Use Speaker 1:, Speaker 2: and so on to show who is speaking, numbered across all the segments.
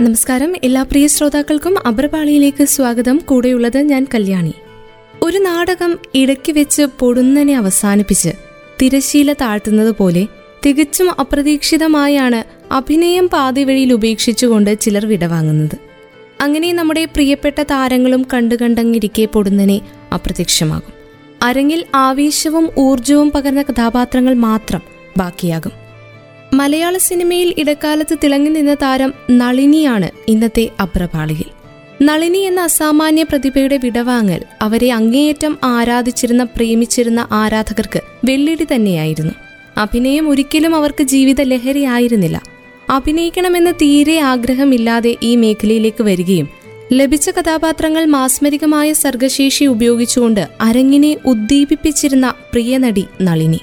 Speaker 1: നമസ്കാരം. എല്ലാ പ്രിയ ശ്രോതാക്കൾക്കും അബ്രപാളിയിലേക്ക് സ്വാഗതം. കൂടെയുള്ളത് ഞാൻ കല്യാണി. ഒരു നാടകം ഇടയ്ക്ക് വെച്ച് പൊടുന്നനെ അവസാനിപ്പിച്ച് തിരശീല താഴ്ത്തുന്നത് പോലെ തികച്ചും അപ്രതീക്ഷിതമായാണ് അഭിനയം പാതിവഴിയിൽ ഉപേക്ഷിച്ചുകൊണ്ട് ചിലർ വിടവാങ്ങുന്നത് അങ്ങനെ നമ്മുടെ പ്രിയപ്പെട്ട താരങ്ങളും കണ്ടുകണ്ടങ്ങിരിക്കെ പൊടുന്നനെ അപ്രത്യക്ഷമാകും. അരങ്ങിൽ ആവേശവും ഊർജവും പകർന്ന കഥാപാത്രങ്ങൾ മാത്രം ബാക്കിയാകും. മലയാള സിനിമയിൽ ഇടക്കാലത്ത് തിളങ്ങി നിന്ന താരം നളിനിയാണ് ഇന്നത്തെ അപ്രപാളിയിൽ. നളിനി എന്ന അസാമാന്യ പ്രതിഭയുടെ വിടവാങ്ങൽ അവരെ അങ്ങേയറ്റം ആരാധിച്ചിരുന്ന പ്രേമിച്ചിരുന്ന ആരാധകർക്ക് വെള്ളിടി തന്നെയായിരുന്നു. അഭിനയം ഒരിക്കലും അവർക്ക് ജീവിത ലഹരിയായിരുന്നില്ല അഭിനയിക്കണമെന്ന് തീരെ ആഗ്രഹമില്ലാതെ ഈ മേഖലയിലേക്ക് വരികയും ലഭിച്ച കഥാപാത്രങ്ങൾ മാസ്മരികമായ സർഗശേഷി ഉപയോഗിച്ചുകൊണ്ട് അരങ്ങിനെ ഉദ്ദീപിപ്പിച്ചിരുന്ന പ്രിയനടി നളിനി.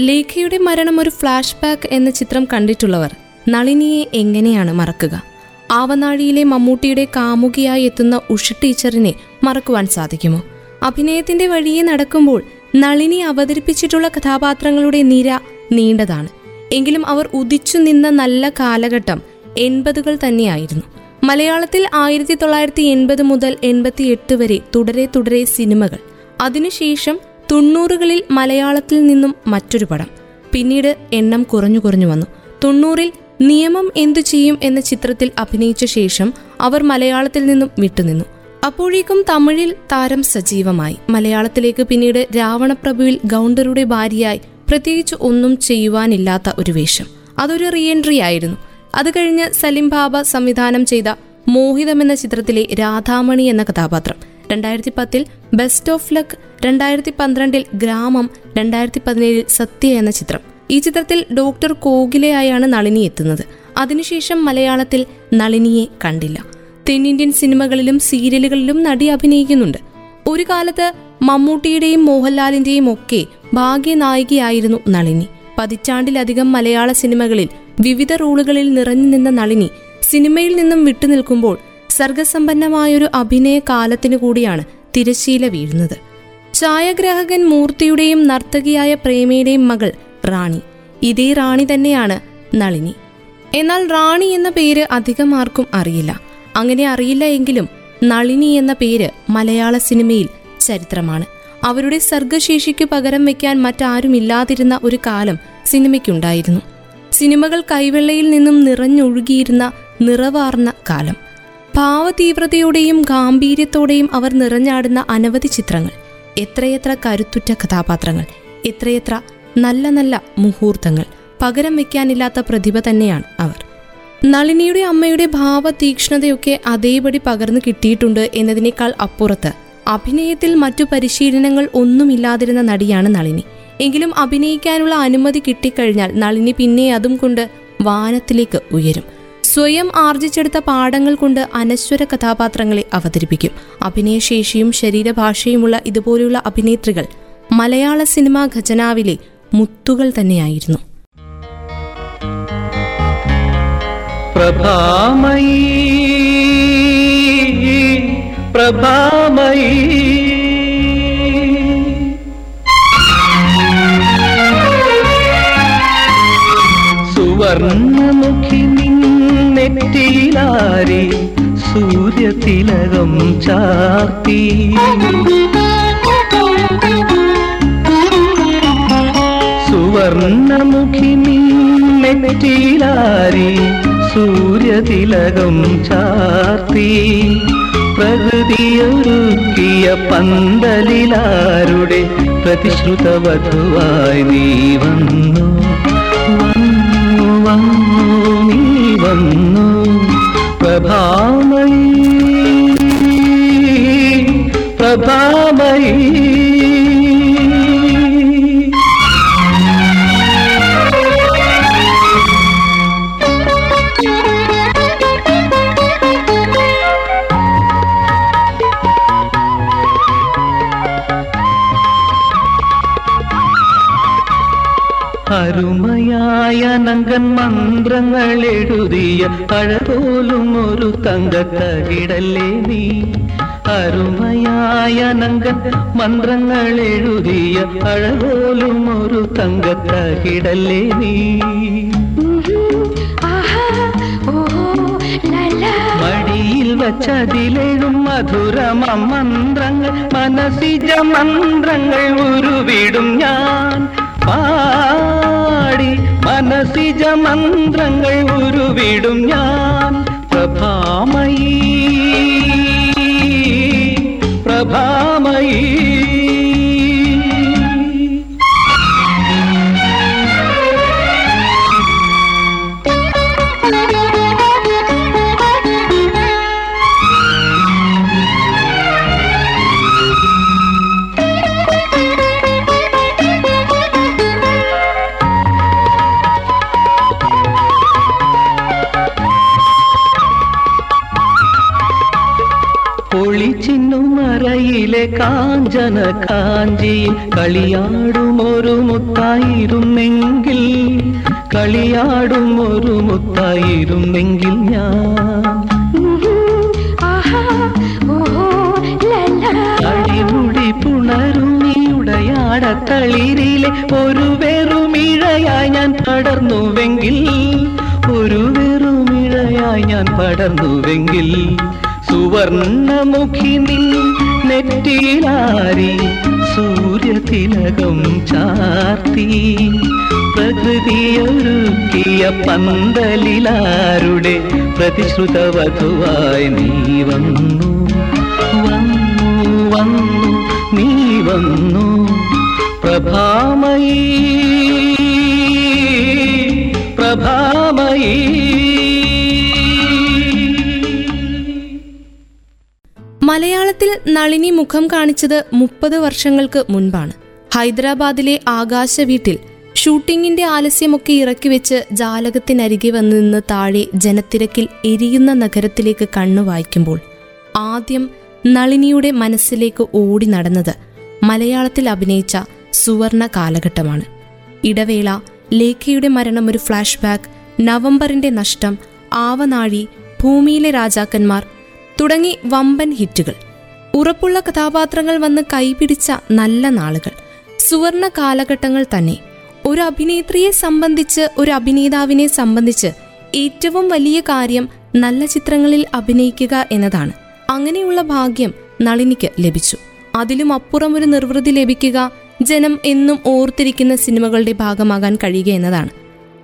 Speaker 1: ലേഖയുടെ മരണം ഒരു ഫ്ലാഷ് ബാക്ക് എന്ന ചിത്രം കണ്ടിട്ടുള്ളവർ നളിനിയെ എങ്ങനെയാണ് മറക്കുക? ആവനാഴിയിലെ മമ്മൂട്ടിയുടെ കാമുകിയായി എത്തുന്ന ഉഷ ടീച്ചറിനെ മറക്കുവാൻ സാധിക്കുമോ? അഭിനയത്തിന്റെ വഴിയെ നടക്കുമ്പോൾ നളിനി അവതരിപ്പിച്ചിട്ടുള്ള കഥാപാത്രങ്ങളുടെ നിര നീണ്ടതാണ്. എങ്കിലും അവർ ഉദിച്ചു നിന്ന നല്ല കാലഘട്ടം എൺപതുകൾ തന്നെയായിരുന്നു. മലയാളത്തിൽ ആയിരത്തി തൊള്ളായിരത്തി എൺപത് മുതൽ എൺപത്തി എട്ട് വരെ തുടരെ തുടരെ സിനിമകൾ. അതിനുശേഷം തൊണ്ണൂറുകളിൽ മലയാളത്തിൽ നിന്നും മറ്റൊരു പടം. പിന്നീട് എണ്ണം കുറഞ്ഞു കുറഞ്ഞു വന്നു. തൊണ്ണൂറിൽ നിയമം എന്തു ചെയ്യും എന്ന ചിത്രത്തിൽ അഭിനയിച്ച ശേഷം അവർ മലയാളത്തിൽ നിന്നും വിട്ടുനിന്നു. അപ്പോഴേക്കും തമിഴിൽ താരം സജീവമായി. മലയാളത്തിലേക്ക് പിന്നീട് രാവണപ്രഭുവിൽ ഗൗണ്ടറുടെ ഭാര്യയായി പ്രത്യേകിച്ച് ഒന്നും ചെയ്യുവാനില്ലാത്ത ഒരു വേഷം. അതൊരു റീഎൻട്രി ആയിരുന്നു. അത് കഴിഞ്ഞ് സലിം ബാബ സംവിധാനം ചെയ്ത മോഹിതം എന്ന ചിത്രത്തിലെ രാധാമണി എന്ന കഥാപാത്രം. രണ്ടായിരത്തി പത്തിൽ ബെസ്റ്റ് ഓഫ് ലക്ക് രണ്ടായിരത്തി പന്ത്രണ്ടിൽ ഗ്രാമം രണ്ടായിരത്തി പതിനേഴിൽ സത്യ എന്ന ചിത്രം. ഈ ചിത്രത്തിൽ ഡോക്ടർ കോഗിലയായാണ് നളിനി എത്തുന്നത്. അതിനുശേഷം മലയാളത്തിൽ നളിനിയെ കണ്ടില്ല. തെന്നിന്ത്യൻ സിനിമകളിലും സീരിയലുകളിലും നടി അഭിനയിക്കുന്നുണ്ട്. ഒരു കാലത്ത് മമ്മൂട്ടിയുടെയും മോഹൻലാലിന്റെയും ഒക്കെ ഭാഗ്യനായികയായിരുന്നു നളിനി. പതിറ്റാണ്ടിലധികം മലയാള സിനിമകളിൽ വിവിധ റോളുകളിൽ നിറഞ്ഞു നിന്ന നളിനി സിനിമയിൽ നിന്നും വിട്ടുനിൽക്കുമ്പോൾ സർഗസമ്പന്നമായൊരു അഭിനയ കാലത്തിനു കൂടിയാണ് തിരശീല വീഴുന്നത്. ഛായാഗ്രാഹകൻ മൂർത്തിയുടെയും നർത്തകിയായ പ്രേമയുടെയും മകൾ റാണി. ഇതേ റാണി തന്നെയാണ് നളിനി. എന്നാൽ റാണി എന്ന പേര് അധികം ആർക്കും അറിയില്ല. അങ്ങനെ അറിയില്ല എങ്കിലും നളിനി എന്ന പേര് മലയാള സിനിമയിൽ ചരിത്രമാണ്. അവരുടെ സർഗശേഷിക്ക് പകരം വയ്ക്കാൻ മറ്റാരുമില്ലാതിരുന്ന ഒരു കാലം സിനിമയ്ക്കുണ്ടായിരുന്നു. സിനിമകൾ കൈവെള്ളയിൽ നിന്നും നിറഞ്ഞൊഴുകിയിരുന്ന നിറവാർന്ന കാലം. ഭാവതീവ്രതയോടെയും ഗാംഭീര്യത്തോടെയും അവർ നിറഞ്ഞാടുന്ന അനവധി ചിത്രങ്ങൾ. എത്രയെത്ര കരുത്തുറ്റ കഥാപാത്രങ്ങൾ. എത്രയെത്ര നല്ല നല്ല മുഹൂർത്തങ്ങൾ. പകരം വയ്ക്കാനില്ലാത്ത പ്രതിഭ തന്നെയാണ് അവർ. നളിനിയുടെ അമ്മയുടെ ഭാവതീക്ഷ്ണതയൊക്കെ അതേപടി പകർന്നു കിട്ടിയിട്ടുണ്ട് എന്നതിനേക്കാൾ അപ്പുറത്ത്. അഭിനയത്തിൽ മറ്റു പരിശീലനങ്ങൾ ഒന്നുമില്ലാതിരുന്ന നടിയാണ് നളിനി. എങ്കിലും അഭിനയിക്കാനുള്ള അനുമതി കിട്ടിക്കഴിഞ്ഞാൽ നളിനി പിന്നെ അതും കൊണ്ട് വാനത്തിലേക്ക് ഉയരും. സ്വയം ആർജിച്ചെടുത്ത പാഠങ്ങൾ കൊണ്ട് അനശ്വര കഥാപാത്രങ്ങളെ അവതരിപ്പിക്കും. അഭിനയശേഷിയും ശരീരഭാഷയുമുള്ള ഇതുപോലെയുള്ള അഭിനേത്രികൾ മലയാള സിനിമാ ഖജനാവിലെ മുത്തുകൾ തന്നെയായിരുന്നു.
Speaker 2: പ്രഭാമയി പ്രഭാമയി. നെറ്റിയിലാരി സൂര്യതിലകം ചാർത്തി. സുവർണമുഖി നെറ്റിയിലാരി സൂര്യതിലകം ചാർത്തി. പ്രകൃതിയൊരുക്കിയ പന്തലിലാരുടെ പ്രതിശ്രുതവധുവായി നീ വന്നു വന്നു. വന്നു പ്രഭാമയി പ്രഭാമയി അരുമയായ മന്ത്രങ്ങൾ എഴുതിയ അഴപോലും ഒരു തങ്കത്തകിടല്ലേ നീ? അരുമയായ നങ്കൻ മന്ത്രങ്ങൾ എഴുതിയ അഴപോലും ഒരു തങ്കത്തകിടല്ലേ നീ? തുളച്ചതിലെഴും മധുരമ മന്ത്രങ്ങൾ മനസിജ മന്ത്രങ്ങൾ ഉരുവിടും ഞാൻ. പാടി മനസ്സിജ മന്ത്രങ്ങൾ ഉരുവിടും ഞാൻ. പ്രഭാമയീ പ്രഭാമയീ. കാഞ്ചന കാഞ്ചിയിൽ കളിയാടും ഒരു മുത്തായിരുന്നെങ്കിൽ കളിയാടും ഒരു മുത്തായിരുന്നെങ്കിൽ ഞാൻ. അടിമുടി തളിരിലെ ഒരു വെറുമിഴയായി ഞാൻ പടർന്നുവെങ്കിൽ ഒരു വെറുമിഴയായി ഞാൻ പടർന്നുവെങ്കിൽ സുവർണമുഖി നിൻ നെറ്റിയിലാരി സൂര്യതിലകം ചാർത്തി പ്രകൃതിയൊരുക്കിയ പന്തലിലാരുടെ പ്രതിശ്രുതവധുവായി നീ വന്നു. വന്നു വന്നു നീ വന്നു. പ്രഭാമയീ പ്രഭാമയീ.
Speaker 1: മലയാളത്തിൽ നളിനി മുഖം കാണിച്ചത് മുപ്പത് വർഷങ്ങൾക്ക് മുൻപാണ്. ഹൈദരാബാദിലെ ആകാശ വീട്ടിൽ ഷൂട്ടിങ്ങിന്റെ ആലസ്യമൊക്കെ ഇറക്കി വെച്ച് ജാലകത്തിനരികെ വന്നു നിന്ന് താഴെ ജനത്തിരക്കിൽ എരിയുന്ന നഗരത്തിലേക്ക് കണ്ണു വായിക്കുമ്പോൾ ആദ്യം നളിനിയുടെ മനസ്സിലേക്ക് ഓടി നടന്നത് മലയാളത്തിൽ അഭിനയിച്ച സുവർണ കാലഘട്ടമാണ്. ഇടവേള ലേഖയുടെ മരണം ഒരു ഫ്ലാഷ് ബാക്ക് നവംബറിന്റെ നഷ്ടം ആവനാഴി ഭൂമിയിലെ രാജാക്കന്മാർ തുടങ്ങി വമ്പൻ ഹിറ്റുകൾ. ഉറപ്പുള്ള കഥാപാത്രങ്ങൾ വന്ന് കൈപിടിച്ച നല്ല നാളുകൾ. സുവർണ കാലഘട്ടങ്ങൾ തന്നെ. ഒരു അഭിനേത്രിയെ സംബന്ധിച്ച് ഒരു അഭിനേതാവിനെ സംബന്ധിച്ച് ഏറ്റവും വലിയ കാര്യം നല്ല ചിത്രങ്ങളിൽ അഭിനയിക്കുക എന്നതാണ്. അങ്ങനെയുള്ള ഭാഗ്യം നളിനിക്ക് ലഭിച്ചു. അതിലും അപ്പുറം ഒരു നിർവൃതി ലഭിക്കുക ജനം എന്നും ഓർത്തിരിക്കുന്ന സിനിമകളുടെ ഭാഗമാകാൻ കഴിയുക എന്നതാണ്.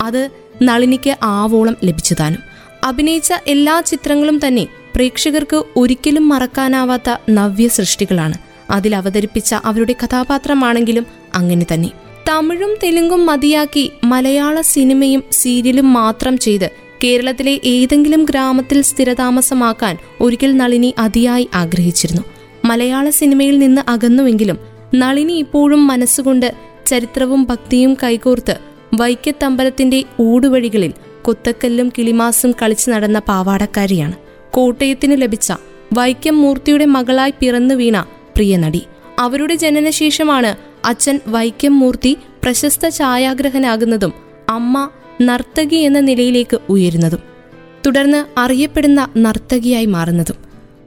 Speaker 1: അത് നളിനിക്ക് ആവോളം ലഭിച്ചതാനും. അഭിനയിച്ച എല്ലാ ചിത്രങ്ങളും തന്നെ പ്രേക്ഷകർക്ക് ഒരിക്കലും മറക്കാനാവാത്ത നവ്യ സൃഷ്ടികളാണ് അതിൽ അവതരിപ്പിച്ച അവരുടെ കഥാപാത്രമാണെങ്കിലും അങ്ങനെ തന്നെ. തമിഴും തെലുങ്കും മതിയാക്കി മലയാള സിനിമയും സീരിയലും മാത്രം ചെയ്ത് കേരളത്തിലെ ഏതെങ്കിലും ഗ്രാമത്തിൽ സ്ഥിരതാമസമാക്കാൻ ഒരിക്കൽ നളിനി അതിയായി ആഗ്രഹിച്ചിരുന്നു. മലയാള സിനിമയിൽ നിന്ന് അകന്നുവെങ്കിലും നളിനി ഇപ്പോഴും മനസ്സുകൊണ്ട് ചരിത്രവും ഭക്തിയും കൈകോർത്ത് വൈക്കത്തമ്പലത്തിന്റെ ഊടുവഴികളിൽ കൊത്തക്കല്ലും കിളിമാസും കളിച്ചു നടന്ന പാവാടക്കാരിയാണ്. കോട്ടയത്തിന് ലഭിച്ച വൈക്കം മൂർത്തിയുടെ മകളായി പിറന്നു വീണ പ്രിയ നടി. അവരുടെ ജനനശേഷമാണ് അച്ഛൻ വൈക്കം മൂർത്തി പ്രശസ്ത ഛായാഗ്രഹനാകുന്നതും അമ്മ നർത്തകി എന്ന നിലയിലേക്ക് ഉയരുന്നതും തുടർന്ന് അറിയപ്പെടുന്ന നർത്തകിയായി മാറുന്നതും.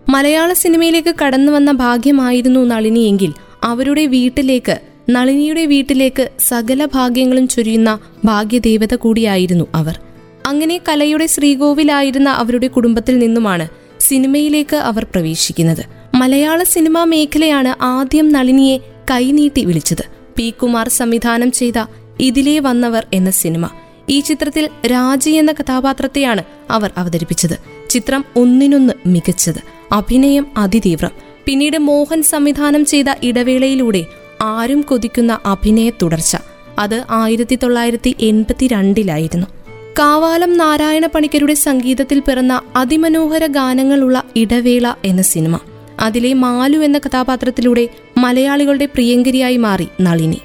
Speaker 1: മലയാള സിനിമയിലേക്ക് കടന്നു വന്ന ഭാഗ്യമായിരുന്നു നളിനിയെങ്കിൽ അവരുടെ വീട്ടിലേക്ക് നളിനിയുടെ വീട്ടിലേക്ക് സകല ഭാഗ്യങ്ങളും ചൊരിയുന്ന ഭാഗ്യദേവത കൂടിയായിരുന്നു അവർ. അങ്ങനെ കലയുടെ ശ്രീകോവിലായിരുന്ന അവരുടെ കുടുംബത്തിൽ നിന്നുമാണ് സിനിമയിലേക്ക് അവർ പ്രവേശിക്കുന്നത്. മലയാള സിനിമാ മേഖലയാണ് ആദ്യം നളിനിയെ കൈനീട്ടി വിളിച്ചത്. പി കുമാർ സംവിധാനം ചെയ്ത ഇതിലേ വന്നവർ എന്ന സിനിമ. ഈ ചിത്രത്തിൽ രാജി എന്ന കഥാപാത്രത്തെയാണ് അവർ അവതരിപ്പിച്ചത്. ചിത്രം ഒന്നിനൊന്ന് മികച്ചത്. അഭിനയം അതിതീവ്രം. പിന്നീട് മോഹൻ സംവിധാനം ചെയ്ത ഇടവേളയിലൂടെ ആരും കൊതിക്കുന്ന അഭിനയ തുടർച്ച. അത് ആയിരത്തി തൊള്ളായിരത്തി എൺപത്തിരണ്ടിലായിരുന്നു. കാവാലം നാരായണ പണിക്കരുടെ സംഗീതത്തിൽ പിറന്ന അതിമനോഹര ഗാനങ്ങളുള്ള ഇടവേള എന്ന സിനിമ. അതിലെ മാലു എന്ന കഥാപാത്രത്തിലൂടെ മലയാളികളുടെ പ്രിയങ്കരിയായി മാറി നളിനി.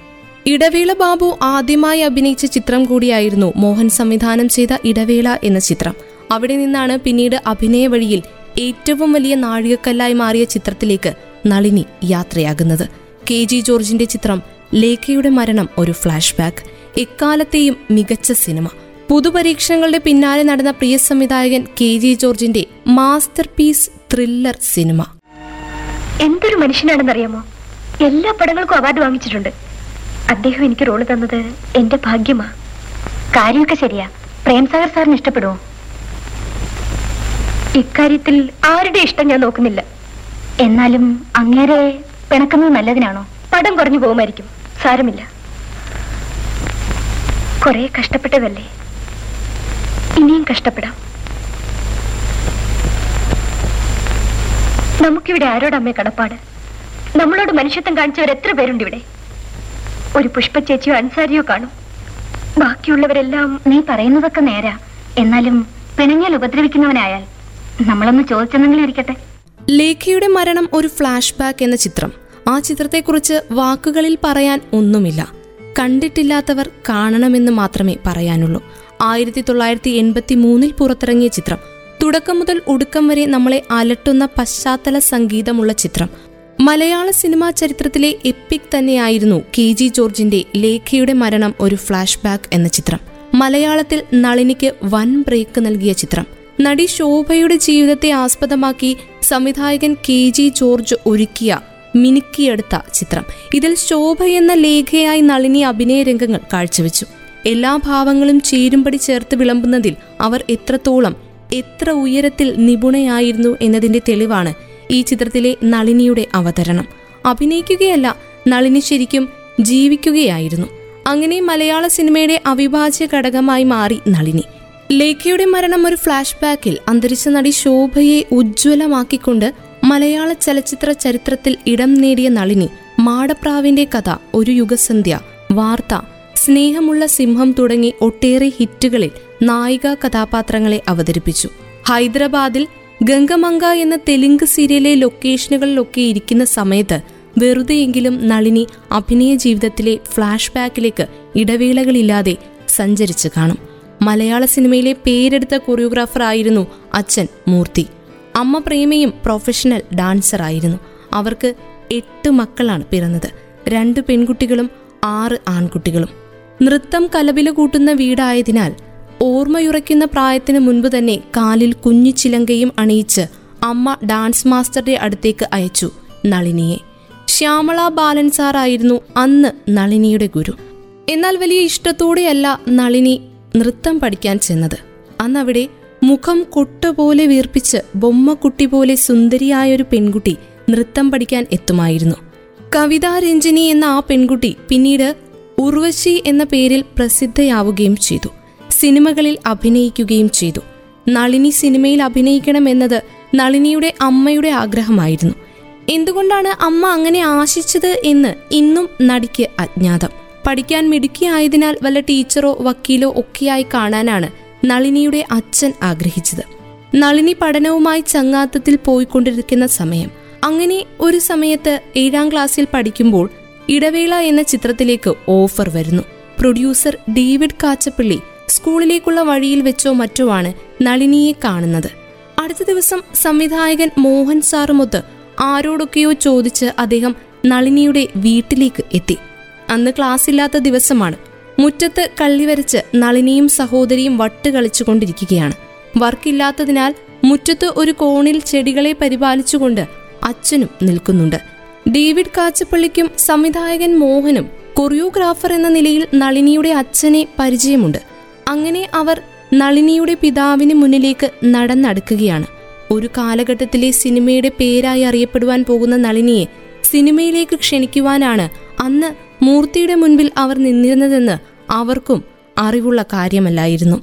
Speaker 1: ഇടവേള ബാബു ആദ്യമായി അഭിനയിച്ച ചിത്രം കൂടിയായിരുന്നു മോഹൻ സംവിധാനം ചെയ്ത ഇടവേള എന്ന ചിത്രം. അവിടെ നിന്നാണ് പിന്നീട് അഭിനയ വഴിയിൽ ഏറ്റവും വലിയ നാഴികക്കല്ലായി മാറിയ ചിത്രത്തിലേക്ക് നളിനി യാത്രയാകുന്നത്. കെ ജി ജോർജിന്റെ ചിത്രം ലേഖയുടെ മരണം ഒരു ഫ്ലാഷ് ബാക്ക് എക്കാലത്തെയും മികച്ച സിനിമ. പുതുപരീക്ഷണങ്ങളുടെ പിന്നാലെ നടന്ന പ്രിയ സംവിധായകൻ കെ ജി ജോർജിന്റെ മാസ്റ്റർ പീസ് ത്രില്ലർ സിനിമ.
Speaker 3: എന്തൊരു മനുഷ്യനാണെന്നറിയാമോ? എല്ലാ പടങ്ങൾക്കും അവാർഡ് വാങ്ങിച്ചിട്ടുണ്ട്. അദ്ദേഹം എനിക്ക് റോൾ തന്നത് എന്റെ ഭാഗ്യമാ. കാര്യമൊക്കെ ശരിയാ. പ്രേംസാഗർ സാറിന് ഇഷ്ടപ്പെടുമോ ഇക്കാര്യത്തിൽ ആരുടെ ഇഷ്ടം ഞാൻ നോക്കുന്നില്ല. എന്നാലും അങ്ങേരെ പിണക്കുന്നത് നല്ലതിനാണോ? പടം കുറഞ്ഞു പോകുമായിരിക്കും. സാരമില്ല. കുറെ കഷ്ടപ്പെട്ടതല്ലേ ഇനിയും കഷ്ടപ്പെടാം. നമുക്കിവിടെ ആരോടമ്മേ കടപ്പാട്? നമ്മളോട് മനുഷ്യത്വം കാണിച്ചവർ എത്ര പേരുണ്ട് ഇവിടെ ഒരു പുഷ്പ ചേച്ചിയോ അൻസാരിയോ കാണും. ബാക്കിയുള്ളവരെല്ലാം നീ പറയുന്നതൊക്കെ നേരാ. എന്നാലും പിണങ്ങിയാൽ ഉപദ്രവിക്കുന്നവനായാൽ നമ്മളൊന്ന് ചോദിച്ചെന്നെങ്കിലും ഇരിക്കട്ടെ.
Speaker 1: ലേഖയുടെ മരണം ഒരു ഫ്ലാഷ് ബാക്ക് എന്ന ചിത്രം. ആ ചിത്രത്തെക്കുറിച്ച് വാക്കുകളിൽ പറയാൻ ഒന്നുമില്ല. കണ്ടിട്ടില്ലാത്തവർ കാണണമെന്ന് മാത്രമേ പറയാനുള്ളൂ. ആയിരത്തി തൊള്ളായിരത്തി എൺപത്തി മൂന്നിൽ പുറത്തിറങ്ങിയ ചിത്രം. തുടക്കം മുതൽ ഒടുക്കം വരെ നമ്മളെ അലട്ടുന്ന പശ്ചാത്തല സംഗീതമുള്ള ചിത്രം. മലയാള സിനിമാ ചരിത്രത്തിലെ എപ്പിക് തന്നെയായിരുന്നു കെ ജി ജോർജിന്റെ ലേഖയുടെ മരണം ഒരു ഫ്ലാഷ് ബാക്ക് എന്ന ചിത്രം. മലയാളത്തിൽ നളിനിക്ക് വൻ ബ്രേക്ക് നൽകിയ ചിത്രം. നടി ശോഭയുടെ ജീവിതത്തെ ആസ്പദമാക്കി സംവിധായകൻ കെ ജി ജോർജ് ഒരുക്കിയ മിനുക്കിയെടുത്ത ചിത്രം. ഇതിൽ ശോഭ എന്ന ലേഖയായി നളിനി അഭിനയ രംഗങ്ങൾ കാഴ്ചവെച്ചു. എല്ലാ ഭാവങ്ങളും ചേരുംപടി ചേർത്ത് വിളമ്പുന്നതിൽ അവർ എത്രത്തോളം എത്ര ഉയരത്തിൽ നിപുണയായിരുന്നു എന്നതിന്റെ തെളിവാണ് ഈ ചിത്രത്തിലെ നളിനിയുടെ അവതരണം. അഭിനയിക്കുകയല്ല നളിനി ശരിക്കും ജീവിക്കുകയായിരുന്നു. അങ്ങനെ മലയാള സിനിമയുടെ അവിഭാജ്യ ഘടകമായി മാറി നളിനി. ലേഖയുടെ മരണം ഒരു ഫ്ലാഷ് ബാക്കിൽ അന്തരിച്ച നടി ശോഭയെ ഉജ്ജ്വലമാക്കിക്കൊണ്ട് മലയാള ചലച്ചിത്ര ചരിത്രത്തിൽ ഇടം നേടിയ നളിനി മാടപ്രാവിന്റെ കഥ ഒരു യുഗസന്ധ്യ വാർത്ത സ്നേഹമുള്ള സിംഹം തുടങ്ങി ഒട്ടേറെ ഹിറ്റുകളിൽ നായിക കഥാപാത്രങ്ങളെ അവതരിപ്പിച്ചു. ഹൈദരാബാദിൽ ഗംഗമംഗ എന്ന തെലുങ്ക് സീരിയലിലെ ലൊക്കേഷനുകളിലൊക്കെ ഇരിക്കുന്ന സമയത്ത് വെറുതെയെങ്കിലും നളിനി അഭിനയ ജീവിതത്തിലെ ഫ്ലാഷ് ബാക്കിലേക്ക് ഇടവേളകളില്ലാതെ സഞ്ചരിച്ചു കാണും. മലയാള സിനിമയിലെ പേരെടുത്ത കൊറിയോഗ്രാഫർ ആയിരുന്നു അച്ഛൻ മൂർത്തി. അമ്മ പ്രേമയും പ്രൊഫഷണൽ ഡാൻസർ ആയിരുന്നു. അവർക്ക് എട്ട് മക്കളാണ് പിറന്നത്. രണ്ട് പെൺകുട്ടികളും ആറ് ആൺകുട്ടികളും. നൃത്തം കലപില കൂട്ടുന്ന വീടായതിനാൽ ഓർമ്മയുറയ്ക്കുന്ന പ്രായത്തിന് മുൻപ് തന്നെ കാലിൽ കുഞ്ഞു ചിലങ്കയും അണിയിച്ച് അമ്മ ഡാൻസ് മാസ്റ്ററുടെ അടുത്തേക്ക് അയച്ചു നളിനിയെ. ശ്യാമള ബാലൻ സാറായിരുന്നു അന്ന് നളിനിയുടെ ഗുരു. എന്നാൽ വലിയ ഇഷ്ടത്തോടെയല്ല നളിനി നൃത്തം പഠിക്കാൻ ചെന്നത്. അന്നവിടെ മുഖം കൊട്ടുപോലെ വീർപ്പിച്ച് ബൊമ്മക്കുട്ടി പോലെ സുന്ദരിയായൊരു പെൺകുട്ടി നൃത്തം പഠിക്കാൻ എത്തുമായിരുന്നു. കവിതാ രഞ്ജിനി എന്ന ആ പെൺകുട്ടി പിന്നീട് ഉർവശി എന്ന പേരിൽ പ്രസിദ്ധയാവുകയും ചെയ്തു. സിനിമകളിൽ അഭിനയിക്കുകയും ചെയ്തു. നളിനി സിനിമയിൽ അഭിനയിക്കണമെന്നത് നളിനിയുടെ അമ്മയുടെ ആഗ്രഹമായിരുന്നു. എന്തുകൊണ്ടാണ് അമ്മ അങ്ങനെ ആശിച്ചത് എന്ന് ഇന്നും നടിക്ക് അജ്ഞാതം. പഠിക്കാൻ മിടുക്കിയായതിനാൽ വല്ല ടീച്ചറോ വക്കീലോ ഒക്കെയായി കാണാനാണ് നളിനിയുടെ അച്ഛൻ ആഗ്രഹിച്ചത്. നളിനി പഠനവുമായി ചങ്ങാത്തത്തിൽ പോയിക്കൊണ്ടിരിക്കുന്ന സമയം. അങ്ങനെ ഒരു സമയത്ത് ഏഴാം ക്ലാസ്സിൽ പഠിക്കുമ്പോൾ ഇടവേള എന്ന ചിത്രത്തിലേക്ക് ഓഫർ വരുന്നു. പ്രൊഡ്യൂസർ ഡേവിഡ് കാച്ചപ്പള്ളി സ്കൂളിലേക്കുള്ള വഴിയിൽ വെച്ചോ മറ്റോ ആണ് നളിനിയെ കാണുന്നത്. അടുത്ത ദിവസം സംവിധായകൻ മോഹൻ സാറുമൊത്ത് ആരോടൊക്കെയോ ചോദിച്ച് അദ്ദേഹം നളിനിയുടെ വീട്ടിലേക്ക് എത്തി. അന്ന് ക്ലാസ് ഇല്ലാത്ത ദിവസമാണ്. മുറ്റത്ത് കള്ളി വരച്ച് നളിനിയും സഹോദരിയും വട്ട് കളിച്ചുകൊണ്ടിരിക്കുകയാണ്. വർക്കില്ലാത്തതിനാൽ മുറ്റത്ത് ഒരു കോണിൽ ചെടികളെ പരിപാലിച്ചുകൊണ്ട് അച്ഛനും നിൽക്കുന്നുണ്ട്. ഡേവിഡ് കാച്ചപ്പള്ളിക്കും സംവിധായകൻ മോഹനും കൊറിയോഗ്രാഫർ എന്ന നിലയിൽ നളിനിയുടെ അച്ഛനെ പരിചയമുണ്ട്. അങ്ങനെ അവർ നളിനിയുടെ പിതാവിന് മുന്നിലേക്ക് നടന്നടുക്കുകയാണ്. ഒരു കാലഘട്ടത്തിലെ സിനിമയുടെ പേരായി അറിയപ്പെടുവാൻ പോകുന്ന നളിനിയെ സിനിമയിലേക്ക് ക്ഷണിക്കുവാനാണ് അന്ന് മൂർത്തിയുടെ മുൻപിൽ അവർ നിന്നിരുന്നതെന്ന് അവർക്കും അറിവുള്ള കാര്യമല്ലായിരുന്നു.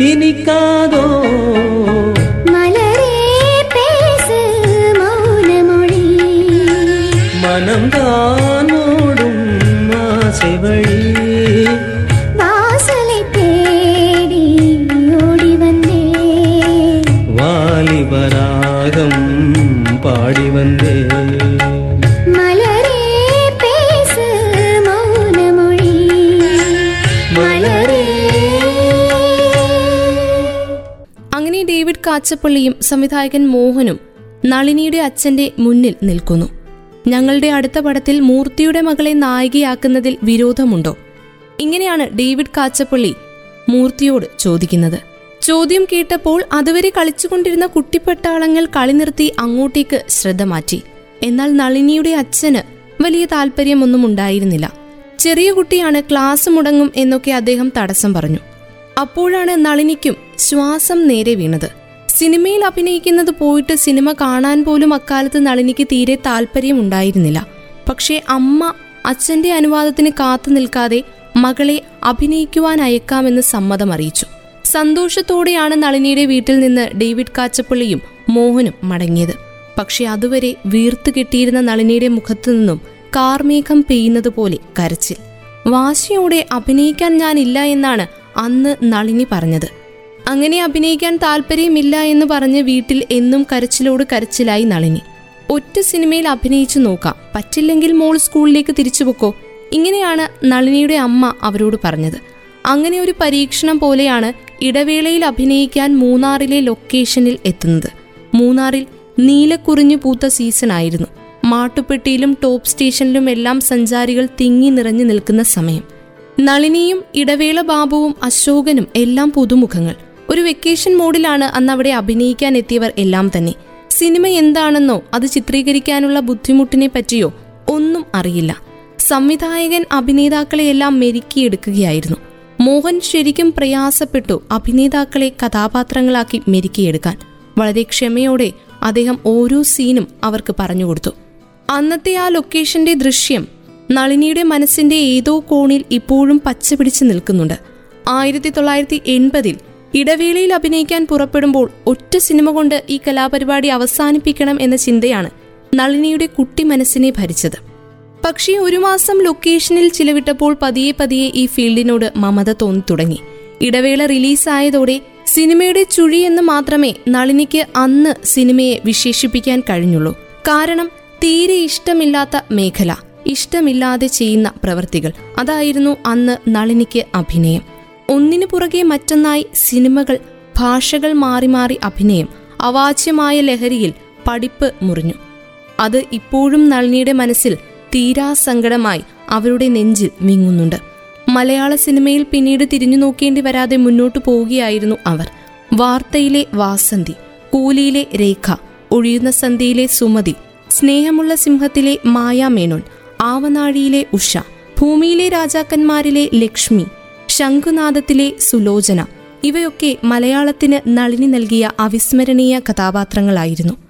Speaker 4: இனிக்காத
Speaker 1: ഡേവിഡ് കാച്ചപ്പള്ളിയും സംവിധായകൻ മോഹനും നളിനിയുടെ അച്ഛന്റെ മുന്നിൽ നിൽക്കുന്നു. ഞങ്ങളുടെ അടുത്ത പടത്തിൽ മൂർത്തിയുടെ മകളെ നായികയാക്കുന്നതിൽ വിരോധമുണ്ടോ? ഇങ്ങനെയാണ് ഡേവിഡ് കാച്ചപ്പള്ളി മൂർത്തിയോട് ചോദിക്കുന്നത്. ചോദ്യം കേട്ടപ്പോൾ അതുവരെ കളിച്ചുകൊണ്ടിരുന്ന കുട്ടിപ്പട്ടാളങ്ങൾ കളി നിർത്തി അങ്ങോട്ടേക്ക് ശ്രദ്ധ മാറ്റി. എന്നാൽ നളിനിയുടെ അച്ഛന് വലിയ താല്പര്യമൊന്നും ഉണ്ടായിരുന്നില്ല. ചെറിയ കുട്ടിയാണ് ക്ലാസ് മുടങ്ങും എന്നൊക്കെ അദ്ദേഹം തടസ്സം പറഞ്ഞു. അപ്പോഴാണ് നളിനിക്കും ശ്വാസം നേരെ വീണത്. സിനിമയിൽ അഭിനയിക്കുന്നത് പോയിട്ട് സിനിമ കാണാൻ പോലും അക്കാലത്ത് നളിനിക്ക് തീരെ താല്പര്യമുണ്ടായിരുന്നില്ല. പക്ഷേ അമ്മ അച്ഛന്റെ അനുവാദത്തിന് കാത്തു നിൽക്കാതെ മകളെ അഭിനയിക്കുവാൻ അയക്കാമെന്ന് സമ്മതം അറിയിച്ചു. സന്തോഷത്തോടെയാണ് നളിനിയുടെ വീട്ടിൽ നിന്ന് ഡേവിഡ് കാച്ചപ്പള്ളിയും മോഹനും മടങ്ങിയത്. പക്ഷെ അതുവരെ വീർത്തു കെട്ടിയിരുന്ന നളിനിയുടെ മുഖത്തു നിന്നും കാർമേഘം പെയ്യുന്നത് പോലെ കരച്ചിൽ. വാശിയോടെ അഭിനയിക്കാൻ ഞാനില്ല എന്നാണ് അന്ന് നളിനി പറഞ്ഞത്. അങ്ങനെ അഭിനയിക്കാൻ താല്പര്യമില്ല എന്ന് പറഞ്ഞ് വീട്ടിൽ എന്നും കരച്ചിലോട് കരച്ചിലായി നളിനി. ഒറ്റ സിനിമയിൽ അഭിനയിച്ചു നോക്കാം. പറ്റില്ലെങ്കിൽ മോൾ സ്കൂളിലേക്ക് തിരിച്ചു പൊക്കോ? ഇങ്ങനെയാണ് നളിനിയുടെ അമ്മ അവരോട് പറഞ്ഞത്. അങ്ങനെ ഒരു പരീക്ഷണം പോലെയാണ് ഇടവേളയിൽ അഭിനയിക്കാൻ മൂന്നാറിലെ ലൊക്കേഷനിൽ എത്തുന്നത്. മൂന്നാറിൽ നീലക്കുറിഞ്ഞു പൂത്ത സീസൺ ആയിരുന്നു. മാട്ടുപ്പെട്ടിയിലും ടോപ്പ് സ്റ്റേഷനിലും എല്ലാം സഞ്ചാരികൾ തിങ്ങി നിറഞ്ഞു നിൽക്കുന്ന സമയം. നളിനിയും ഇടവേള ബാബുവും അശോകനും എല്ലാം പുതുമുഖങ്ങൾ. ഒരു വെക്കേഷൻ മോഡിലാണ് അന്ന് അവിടെ അഭിനയിക്കാൻ എത്തിയവർ എല്ലാം തന്നെ. സിനിമ എന്താണെന്നോ അത് ചിത്രീകരിക്കാനുള്ള ബുദ്ധിമുട്ടിനെ പറ്റിയോ ഒന്നും അറിയില്ല. സംവിധായകൻ അഭിനേതാക്കളെയെല്ലാം മെരുക്കിയെടുക്കുകയായിരുന്നു. മോഹൻ ശരിക്കും പ്രയാസപ്പെട്ടു അഭിനേതാക്കളെ കഥാപാത്രങ്ങളാക്കി മെരുക്കിയെടുക്കാൻ. വളരെ ക്ഷമയോടെ അദ്ദേഹം ഓരോ സീനും അവർക്ക് പറഞ്ഞുകൊടുത്തു അന്നത്തെ ആ ലൊക്കേഷന്റെ ദൃശ്യം നളിനിയുടെ മനസ്സിന്റെ ഏതോ കോണിൽ ഇപ്പോഴും പച്ചപിടിച്ച് നിൽക്കുന്നുണ്ട്. ആയിരത്തി തൊള്ളായിരത്തി എൺപതിൽ ഇടവേളയിൽ അഭിനയിക്കാൻ പുറപ്പെടുമ്പോൾ ഒറ്റ സിനിമ കൊണ്ട് ഈ കലാപരിപാടി അവസാനിപ്പിക്കണം എന്ന ചിന്തയാണ് നളിനിയുടെ കുട്ടി മനസ്സിനെ ഭരിച്ചത്. പക്ഷേ ഒരു മാസം ലൊക്കേഷനിൽ ചിലവിട്ടപ്പോൾ പതിയെ പതിയെ ഈ ഫീൽഡിനോട് മമത തോന്നി തുടങ്ങി. ഇടവേള റിലീസായതോടെ സിനിമയുടെ ചുഴി എന്ന് മാത്രമേ നളിനിക്ക് അന്ന് സിനിമയെ വിശേഷിപ്പിക്കാൻ കഴിഞ്ഞുള്ളൂ. കാരണം തീരെ ഇഷ്ടമില്ലാത്ത മേഖല
Speaker 5: ഇഷ്ടമില്ലാതെ ചെയ്യുന്ന പ്രവൃത്തികൾ അതായിരുന്നു അന്ന് നളിനിക്ക് അഭിനയം. ഒന്നിനു പുറകെ മറ്റൊന്നായി സിനിമകൾ ഭാഷകൾ മാറി മാറി അഭിനയം അവാച്യമായ ലഹരിയിൽ പഠിപ്പ് മുറിഞ്ഞു. അത് ഇപ്പോഴും നളിനിയുടെ മനസ്സിൽ തീരാ സങ്കടമായി അവരുടെ നെഞ്ചിൽ വിങ്ങുന്നുണ്ട്. മലയാള സിനിമയിൽ പിന്നീട് തിരിഞ്ഞു നോക്കേണ്ടി വരാതെ മുന്നോട്ടു പോവുകയായിരുന്നു അവർ. വാർത്തയിലെ വാസന്തി കൂലിയിലെ രേഖ ഒഴിയുന്ന സന്ധ്യയിലെ സുമതി സ്നേഹമുള്ള സിംഹത്തിലെ മായാമേനോൻ ആവനാഴിയിലെ ഉഷ ഭൂമിയിലെ രാജാക്കന്മാരിലെ ലക്ഷ്മി ശംഖുനാഥത്തിലെ സുലോചന. ഇവയൊക്കെ മലയാളത്തിന് നളിനി നൽകിയ അവിസ്മരണീയ കഥാപാത്രങ്ങളായിരുന്നു.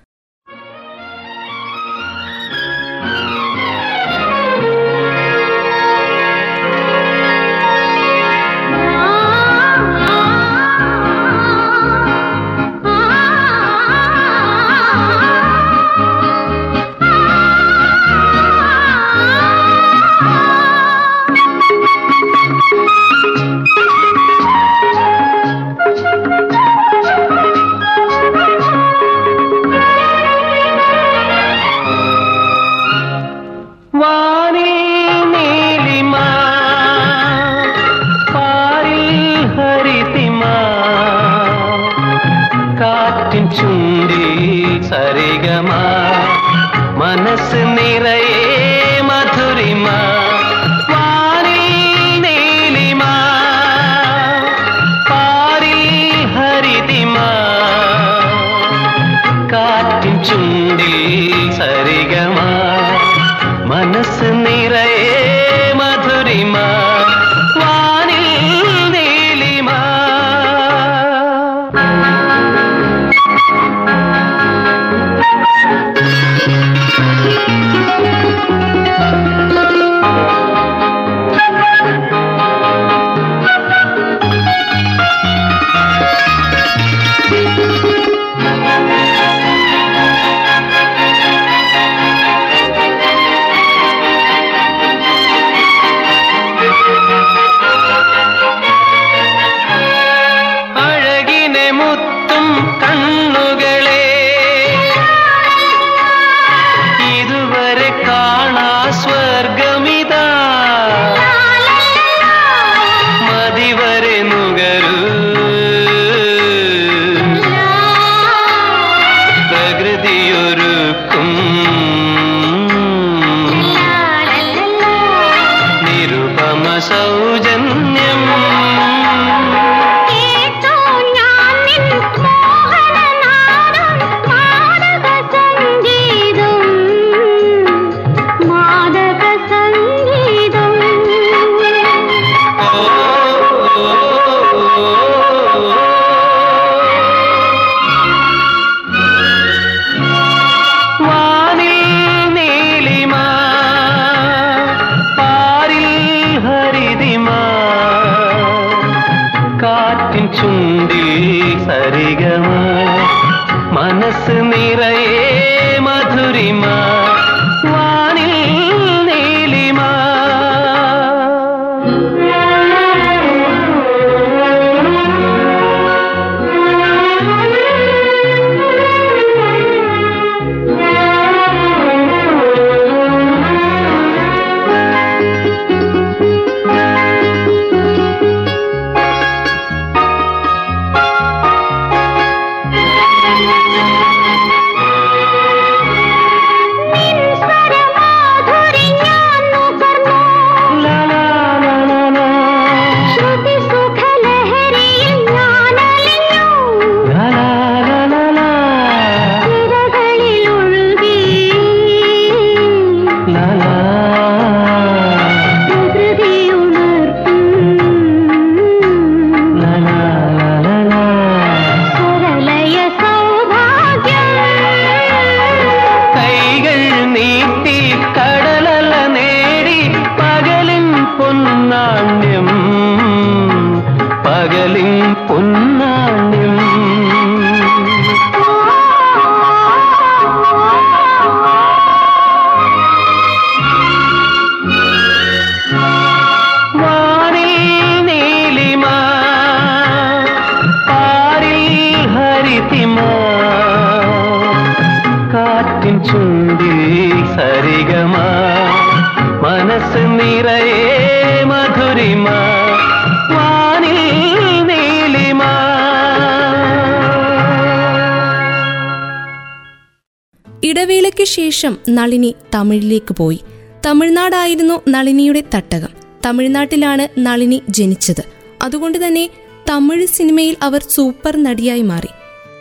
Speaker 1: ശേഷം നളിനി തമിഴിലേക്ക് പോയി. തമിഴ്നാടായിരുന്നു നളിനിയുടെ തട്ടകം. തമിഴ്നാട്ടിലാണ് നളിനി ജനിച്ചത്. അതുകൊണ്ട് തന്നെ തമിഴ് സിനിമയിൽ അവർ സൂപ്പർ നടിയായി മാറി.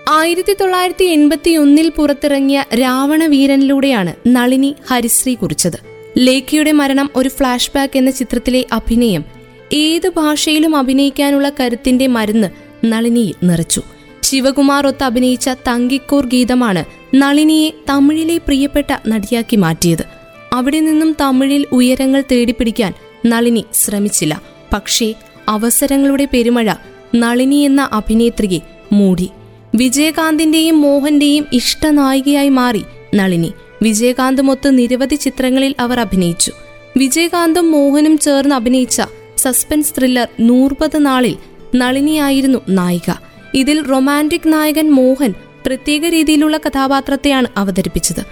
Speaker 1: ആയിരത്തി തൊള്ളായിരത്തി എൺപത്തി ഒന്നിൽ പുറത്തിറങ്ങിയ രാവണവീരനിലൂടെയാണ് നളിനി ഹരിശ്രീ കുറിച്ചത്. ലേഖയുടെ മരണം ഒരു ഫ്ലാഷ് ബാക്ക് എന്ന ചിത്രത്തിലെ അഭിനയം. ഏത് ഭാഷയിലും അഭിനയിക്കാനുള്ള കരുത്തിന്റെ മരുന്ന് നളിനിയിൽ നിറച്ചു. ശിവകുമാർ ഒത്ത് അഭിനയിച്ച തങ്കിക്കൂർ ഗീതമാണ് നളിനിയെ തമിഴിലെ പ്രിയപ്പെട്ട നടിയാക്കി മാറ്റിയത്. അവിടെ നിന്നും തമിഴിൽ ഉയരങ്ങൾ തേടിപ്പിടിക്കാൻ നളിനി ശ്രമിച്ചില്ല. പക്ഷേ അവസരങ്ങളുടെ പെരുമഴ നളിനി എന്ന അഭിനേത്രിയെ മൂടി. വിജയകാന്തിന്റെയും മോഹന്റെയും ഇഷ്ടനായികയായി മാറി നളിനി. വിജയകാന്തുമൊത്ത് നിരവധി ചിത്രങ്ങളിൽ അവർ അഭിനയിച്ചു. വിജയകാന്തും മോഹനും ചേർന്ന് അഭിനയിച്ച സസ്പെൻസ് ത്രില്ലർ നൂർപത് നാളിൽ നളിനിയായിരുന്നു നായിക. ഇതിൽ റൊമാന്റിക് നായകൻ മോഹൻ പ്രത്യേക രീതിയിലുള്ള കഥാപാത്രത്തെയാണ് അവതരിപ്പിച്ചത്.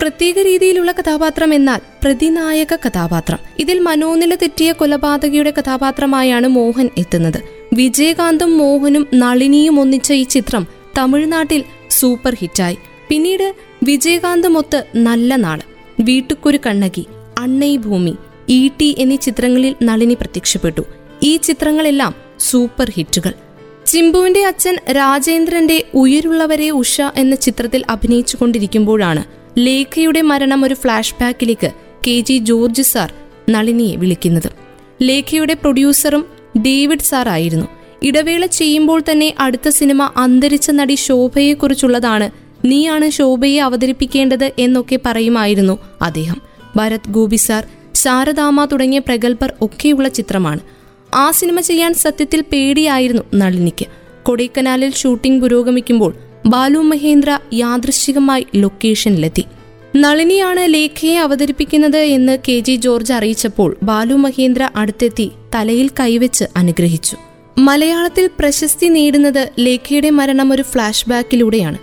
Speaker 1: പ്രത്യേക രീതിയിലുള്ള കഥാപാത്രം എന്നാൽ പ്രതിനായക കഥാപാത്രം. ഇതിൽ മനോനില തെറ്റിയ കൊലപാതകയുടെ കഥാപാത്രമായാണ് മോഹൻ എത്തുന്നത്. വിജയകാന്തും മോഹനും നളിനിയും ഒന്നിച്ച ഈ ചിത്രം തമിഴ്നാട്ടിൽ സൂപ്പർ ഹിറ്റായി. പിന്നീട് വിജയകാന്തുമൊത്ത് നല്ല നാൾ. വീട്ടുക്കൊരു കണ്ണകി അണ്ണൈ ഭൂമി ഇ ടി എന്നീ ചിത്രങ്ങളിൽ നളിനി പ്രത്യക്ഷപ്പെട്ടു. ഈ ചിത്രങ്ങളെല്ലാം സൂപ്പർ ഹിറ്റുകൾ. ചിമ്പുവിന്റെ അച്ഛൻ രാജേന്ദ്രന്റെ ഉയരുള്ളവരെ ഉഷ എന്ന ചിത്രത്തിൽ അഭിനയിച്ചു കൊണ്ടിരിക്കുമ്പോഴാണ് ലേഖയുടെ മരണം ഒരു ഫ്ലാഷ് ബാക്കിലേക്ക് കെ ജി ജോർജ് സാർ നളിനിയെ വിളിക്കുന്നത്. ലേഖയുടെ പ്രൊഡ്യൂസറും ഡേവിഡ് സാർ ആയിരുന്നു. ഇടവേള ചെയ്യുമ്പോൾ തന്നെ അടുത്ത സിനിമ അന്തരിച്ച നടി ശോഭയെക്കുറിച്ചുള്ളതാണ് നീയാണ് ശോഭയെ അവതരിപ്പിക്കേണ്ടത് എന്നൊക്കെ പറയുമായിരുന്നു അദ്ദേഹം. ഭരത് ഗോപി സാർ ശാരദാമ തുടങ്ങിയ പ്രഗത്ഭർ ഒക്കെയുള്ള ചിത്രമാണ്. ആ സിനിമ ചെയ്യാൻ സത്യത്തിൽ പേടിയായിരുന്നു നളിനിക്ക്. കൊടൈക്കനാലിൽ ഷൂട്ടിംഗ് പുരോഗമിക്കുമ്പോൾ ബാലു മഹേന്ദ്ര യാദൃശ്ചികമായി ലൊക്കേഷനിലെത്തി. നളിനിയാണ് ലേഖയെ അവതരിപ്പിക്കുന്നത് എന്ന് കെ ജി ജോർജ് അറിയിച്ചപ്പോൾ ബാലു മഹേന്ദ്ര അടുത്തെത്തി തലയിൽ കൈവച്ച് അനുഗ്രഹിച്ചു. മലയാളത്തിൽ പ്രശസ്തി നേടുന്നത് ലേഖയുടെ മരണം ഒരു ഫ്ലാഷ് ബാക്കിലൂടെയാണ്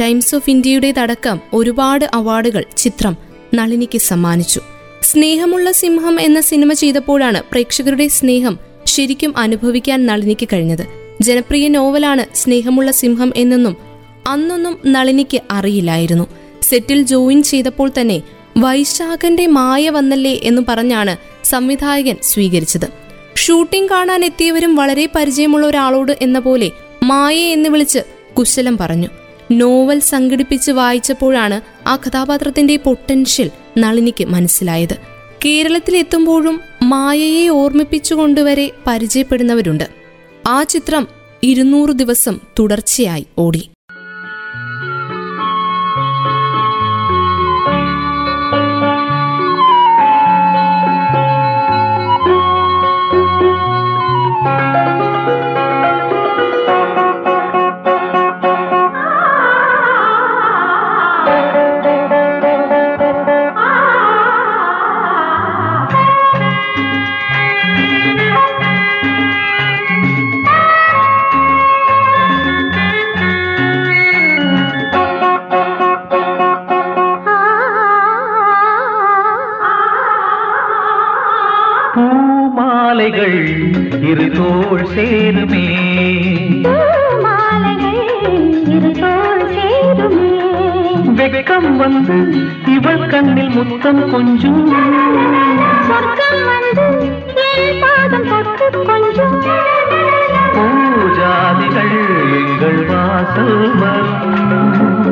Speaker 1: ടൈംസ് ഓഫ് ഇന്ത്യയുടേതടക്കം ഒരുപാട് അവാർഡുകൾ ചിത്രം നളിനിക്ക് സമ്മാനിച്ചു. സ്നേഹമുള്ള സിംഹം എന്ന സിനിമ ചെയ്തപ്പോഴാണ് പ്രേക്ഷകരുടെ സ്നേഹം ശരിക്കും അനുഭവിക്കാൻ നളിനിക്ക് കഴിഞ്ഞത്. ജനപ്രിയ നോവലാണ് സ്നേഹമുള്ള സിംഹം എന്നൊന്നും അന്നൊന്നും നളിനിക്ക് അറിയില്ലായിരുന്നു. സെറ്റിൽ ജോയിൻ ചെയ്തപ്പോൾ തന്നെ വൈശാഖന്റെ മായ വന്നല്ലേ എന്ന് പറഞ്ഞാണ് സംവിധായകൻ സ്വീകരിച്ചത്. ഷൂട്ടിംഗ് കാണാൻ എത്തിയവരും വളരെ പരിചയമുള്ള ഒരാളോട് എന്ന പോലെ മായ എന്ന് വിളിച്ച് കുശലം പറഞ്ഞു. നോവൽ സംഘടിപ്പിച്ച് വായിച്ചപ്പോഴാണ് ആ കഥാപാത്രത്തിന്റെ പൊട്ടൻഷ്യൽ നളിനിക്ക് മനസ്സിലായത്. കേരളത്തിൽ എത്തുമ്പോഴും മായയെ ഓർമ്മിപ്പിച്ചുകൊണ്ടുവരെ പരിചയപ്പെടുന്നവരുണ്ട്. ആ ചിത്രം ഇരുന്നൂറ് ദിവസം തുടർച്ചയായി ഓടി.
Speaker 2: வந்து இவள் கண்ணில் முத்தம் கொஞ்சம். பூஜாதிகள் எங்கள் வாசல் வரும்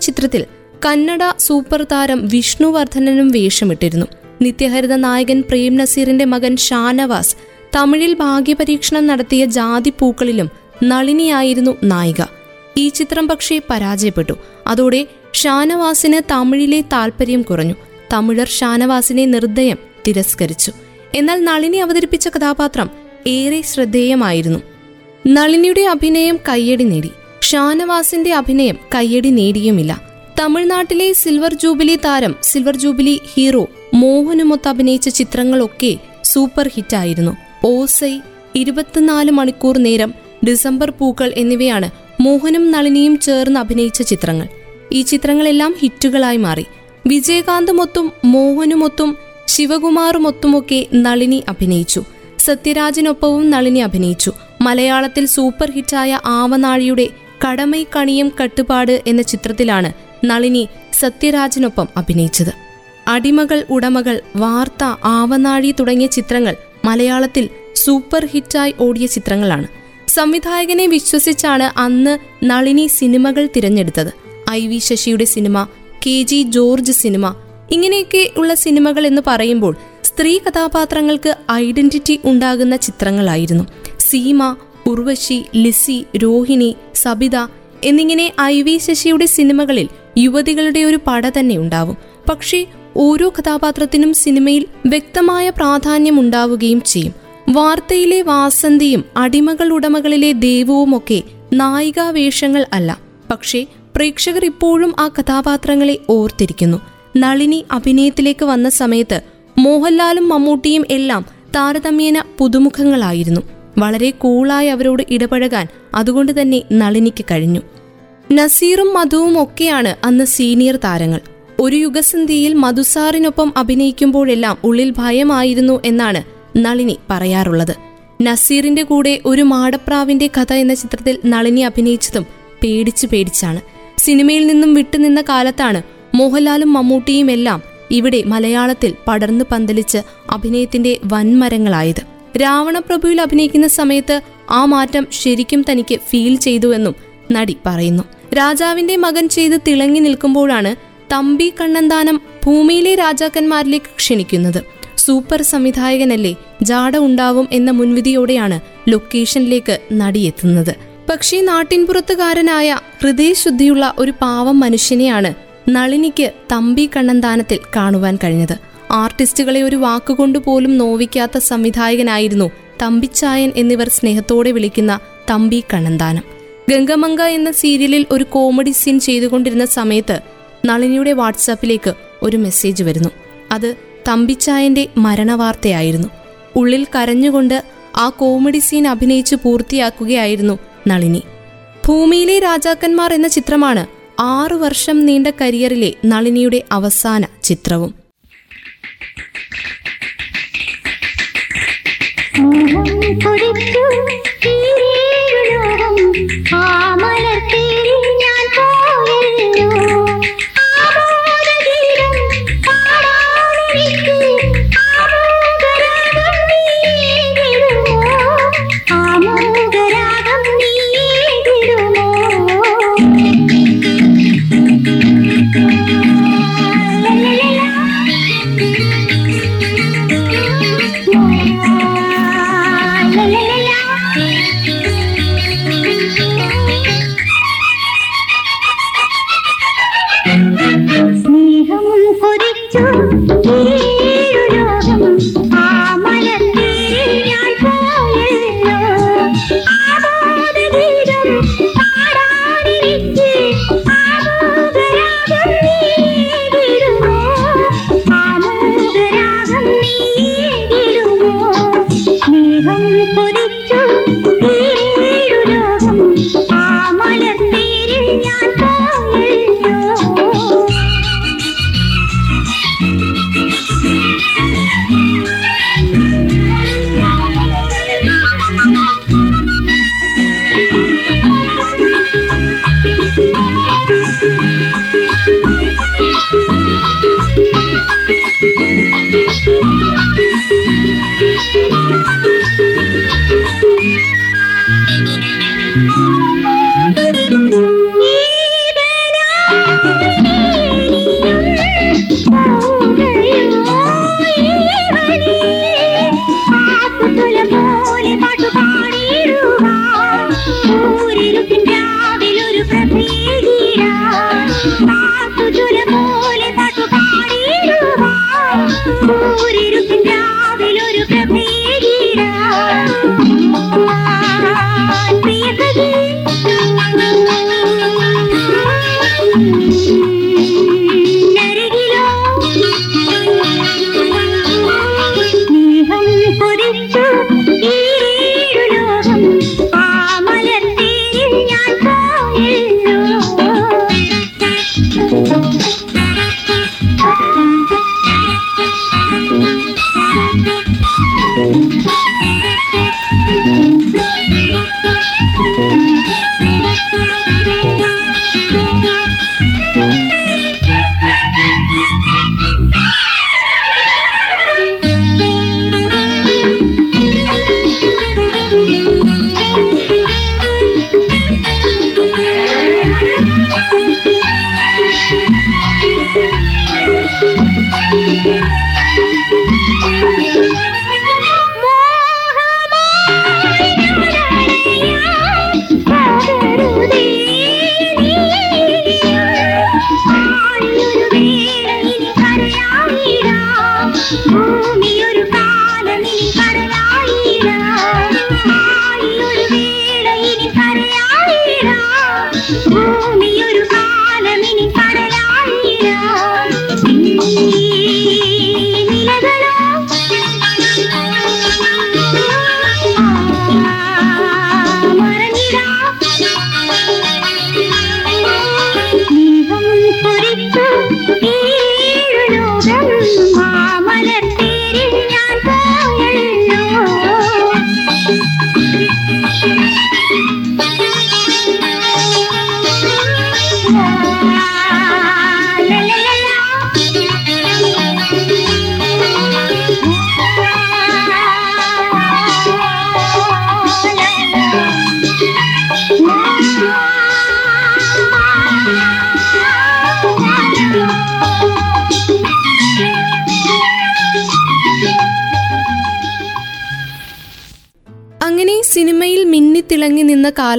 Speaker 1: ചിത്രത്തിൽ കന്നഡ സൂപ്പർ താരം വിഷ്ണുവർദ്ധനനും വേഷമിട്ടിരുന്നു. നിത്യഹരിത നായകൻ പ്രേം നസീറിന്റെ മകൻ ഷാനവാസ് തമിഴിൽ ഭാഗ്യപരീക്ഷണം നടത്തിയ ജാതി പൂക്കളിലും നളിനിയായിരുന്നു നായിക. ഈ ചിത്രം പക്ഷേ പരാജയപ്പെട്ടു. അതോടെ ഷാനവാസിന് തമിഴിലെ താൽപര്യം കുറഞ്ഞു. തമിഴർ ഷാനവാസിനെ നിർദ്ദയം തിരസ്കരിച്ചു. എന്നാൽ നളിനി അവതരിപ്പിച്ച കഥാപാത്രം ഏറെ ശ്രദ്ധേയമായിരുന്നു. നളിനിയുടെ അഭിനയം കയ്യടി നേടി. ഷാനവാസിന്റെ അഭിനയം കയ്യടി നേടിയുമില്ല. തമിഴ്നാട്ടിലെ സിൽവർ ജൂബിലി താരം സിൽവർ ജൂബിലി ഹീറോ മോഹനുമൊത്ത് അഭിനയിച്ച ചിത്രങ്ങളൊക്കെ സൂപ്പർ ഹിറ്റായിരുന്നു. ഓസൈ ഇരുപത്തിനാല് മണിക്കൂർ നേരം ഡിസംബർ പൂക്കൾ എന്നിവയാണ് മോഹനും നളിനിയും ചേർന്ന് അഭിനയിച്ച ചിത്രങ്ങൾ. ഈ ചിത്രങ്ങളെല്ലാം ഹിറ്റുകളായി മാറി. വിജയകാന്തുമൊത്തും മോഹനുമൊത്തും ശിവകുമാറുമൊത്തുമൊക്കെ നളിനി അഭിനയിച്ചു. സത്യരാജിനൊപ്പവും നളിനി അഭിനയിച്ചു. മലയാളത്തിൽ സൂപ്പർ ഹിറ്റായ ആവനാഴിയുടെ കടമൈ കണിയും കട്ടുപാട് എന്ന ചിത്രത്തിലാണ് നളിനി സത്യരാജിനൊപ്പം അഭിനയിച്ചത്. അടിമകൾ ഉടമകൾ വാർത്ത ആവനാഴി തുടങ്ങിയ ചിത്രങ്ങൾ മലയാളത്തിൽ സൂപ്പർ ഹിറ്റായി ഓടിയ ചിത്രങ്ങളാണ്. സംവിധായകനെ വിശ്വസിച്ചാണ് അന്ന് നളിനി സിനിമകൾ തിരഞ്ഞെടുത്തത്. ഐ വി ശശിയുടെ cinema K G George cinema ഇങ്ങനെയൊക്കെ ഉള്ള സിനിമകൾ എന്ന് പറയുമ്പോൾ സ്ത്രീ കഥാപാത്രങ്ങൾക്ക് ഐഡന്റിറ്റി ഉണ്ടാകുന്ന ചിത്രങ്ങളായിരുന്നു. സീമ ഉർവശി ലിസി രോഹിണി സബിത എന്നിങ്ങനെ ഐ വി ശശിയുടെ സിനിമകളിൽ യുവതികളുടെ ഒരു പട തന്നെ ഉണ്ടാവും. പക്ഷേ ഓരോ കഥാപാത്രത്തിനും സിനിമയിൽ വ്യക്തമായ പ്രാധാന്യം ഉണ്ടാവുകയും ചെയ്യും. വാർത്തയിലെ വാസന്തിയും അടിമകൾ ഉടമകളിലെ ദേവവുമൊക്കെ നായികാവേഷങ്ങൾ അല്ല. പക്ഷേ പ്രേക്ഷകർ ഇപ്പോഴും ആ കഥാപാത്രങ്ങളെ ഓർത്തിരിക്കുന്നു. നളിനി അഭിനയത്തിലേക്ക് വന്ന സമയത്ത് മോഹൻലാലും മമ്മൂട്ടിയും എല്ലാം താരതമ്യേന പുതുമുഖങ്ങളായിരുന്നു. വളരെ കൂളായി അവരോട് ഇടപഴകാൻ അതുകൊണ്ട് തന്നെ നളിനിക്ക് കഴിഞ്ഞു. നസീറും മധുവും ഒക്കെയാണ് അന്ന് സീനിയർ താരങ്ങൾ. ഒരു യുഗസന്ധിയിൽ മധുസാറിനൊപ്പം അഭിനയിക്കുമ്പോഴെല്ലാം ഉള്ളിൽ ഭയമായിരുന്നു എന്നാണ് നളിനി പറയാറുള്ളത്. നസീറിന്റെ കൂടെ ഒരു മാടപ്രാവിന്റെ കഥ എന്ന ചിത്രത്തിൽ നളിനി അഭിനയിച്ചതും പേടിച്ചു പേടിച്ചാണ്. സിനിമയിൽ നിന്നും വിട്ടുനിന്ന കാലത്താണ് മോഹൻലാലും മമ്മൂട്ടിയും എല്ലാം ഇവിടെ മലയാളത്തിൽ പടർന്നു പന്തലിച്ച് അഭിനയത്തിന്റെ വൻമരങ്ങളായത്. രാവണപ്രഭുവിൽ അഭിനയിക്കുന്ന സമയത്ത് ആ മാറ്റം ശരിക്കും തനിക്ക് ഫീൽ ചെയ്തുവെന്നും നടി പറയുന്നു. രാജാവിന്റെ മകൻ ചെയ്ത് തിളങ്ങി നിൽക്കുമ്പോഴാണ് തമ്പി കണ്ണന്താനം ഭൂമിയിലെ രാജാക്കന്മാരിലേക്ക് ക്ഷണിക്കുന്നത്. സൂപ്പർ സംവിധായകനല്ലേ ജാട ഉണ്ടാവും എന്ന മുൻവിധിയോടെയാണ് ലൊക്കേഷനിലേക്ക് നടിയെത്തുന്നത് പക്ഷേ നാട്ടിൻപുറത്തുകാരനായ ഹൃദയശുദ്ധിയുള്ള ഒരു പാവം മനുഷ്യനെയാണ് നളിനിക്ക് തമ്പി കണ്ണന്താനത്തിൽ കാണുവാൻ കഴിഞ്ഞത്. ആർട്ടിസ്റ്റുകളെ ഒരു വാക്കുകൊണ്ട് പോലും നോവിക്കാത്ത സംവിധായകനായിരുന്നു തമ്പിച്ചായൻ എന്നിവർ സ്നേഹത്തോടെ വിളിക്കുന്ന തമ്പി കണ്ണന്താനം. ഗംഗമംഗ എന്ന സീരിയലിൽ ഒരു കോമഡി സീൻ ചെയ്തുകൊണ്ടിരുന്ന സമയത്ത് നളിനിയുടെ വാട്സാപ്പിലേക്ക് ഒരു മെസ്സേജ് വരുന്നു. അത് തമ്പിച്ചായന്റെ മരണവാർത്തയായിരുന്നു. ഉള്ളിൽ കരഞ്ഞുകൊണ്ട് ആ കോമഡി സീൻ അഭിനയിച്ച് പൂർത്തിയാക്കുകയായിരുന്നു നളിനി. ഭൂമിയിലെ രാജാക്കന്മാർ എന്ന ചിത്രമാണ് ആറു വർഷം നീണ്ട കരിയറിലെ നളിനിയുടെ അവസാന ചിത്രവും.
Speaker 6: തീരേഴുലോകം ആ ഞാൻ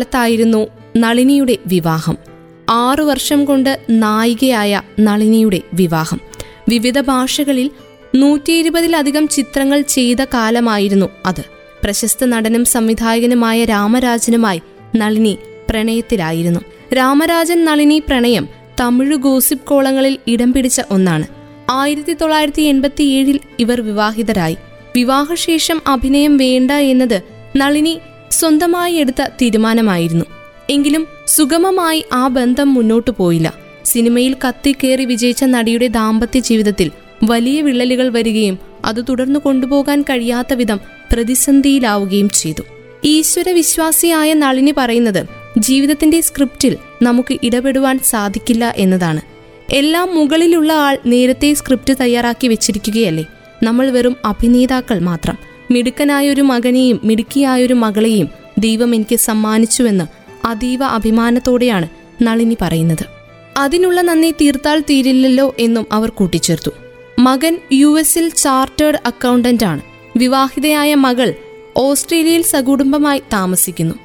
Speaker 1: കാലത്തായിരുന്നു നളിനിയുടെ വിവാഹം. ആറു വർഷം കൊണ്ട് നായികയായ നളിനിയുടെ വിവാഹം. വിവിധ ഭാഷകളിൽ നൂറ്റി ഇരുപതിലധികം ചിത്രങ്ങൾ ചെയ്ത കാലമായിരുന്നു അത്. പ്രശസ്ത നടനും സംവിധായകനുമായ രാമരാജനുമായി നളിനി പ്രണയത്തിലായിരുന്നു. രാമരാജൻ നളിനി പ്രണയം തമിഴ് ഗോസിപ്പ് കോളങ്ങളിൽ ഇടം പിടിച്ച ഒന്നാണ്. ആയിരത്തി തൊള്ളായിരത്തി എൺപത്തിയേഴിൽ ഇവർ വിവാഹിതരായി. വിവാഹശേഷം അഭിനയം വേണ്ട എന്നത് നളിനി സ്വന്തമായി എടുത്ത തീരുമാനമായിരുന്നു. എങ്കിലും സുഗമമായി ആ ബന്ധം മുന്നോട്ടു പോയില്ല. സിനിമയിൽ കത്തിക്കേറി വിജയിച്ച നടിയുടെ ദാമ്പത്യ ജീവിതത്തിൽ വലിയ വിള്ളലുകൾ വരികയും അത് തുടർന്നു കൊണ്ടുപോകാൻ കഴിയാത്ത വിധം പ്രതിസന്ധിയിലാവുകയും ചെയ്തു. ഈശ്വര വിശ്വാസിയായ നളിനി പറയുന്നത് ജീവിതത്തിന്റെ സ്ക്രിപ്റ്റിൽ നമുക്ക് ഇടപെടുവാൻ സാധിക്കില്ല എന്നതാണ്. എല്ലാം മുകളിലുള്ള ആൾ നേരത്തെ സ്ക്രിപ്റ്റ് തയ്യാറാക്കി വെച്ചിരിക്കുകയല്ലേ? നമ്മൾ വെറും അഭിനേതാക്കൾ മാത്രം. മിടുക്കനായ ഒരു മകനെയും മിടുക്കിയായൊരു മകളെയും ദൈവം എനിക്ക് സമ്മാനിച്ചുവെന്ന് അതീവ അഭിമാനത്തോടെയാണ് നളിനി പറയുന്നത്. അതിനുള്ള നന്ദി തീർത്താൽ തീരില്ലല്ലോ എന്നും അവർ കൂട്ടിച്ചേർത്തു. മകൻ യു എസിൽ ചാർട്ടേഡ് അക്കൗണ്ടന്റ് ആണ് വിവാഹിതയായ മകൾ ഓസ്ട്രേലിയയിൽ സകുടുംബമായി താമസിക്കുന്നു.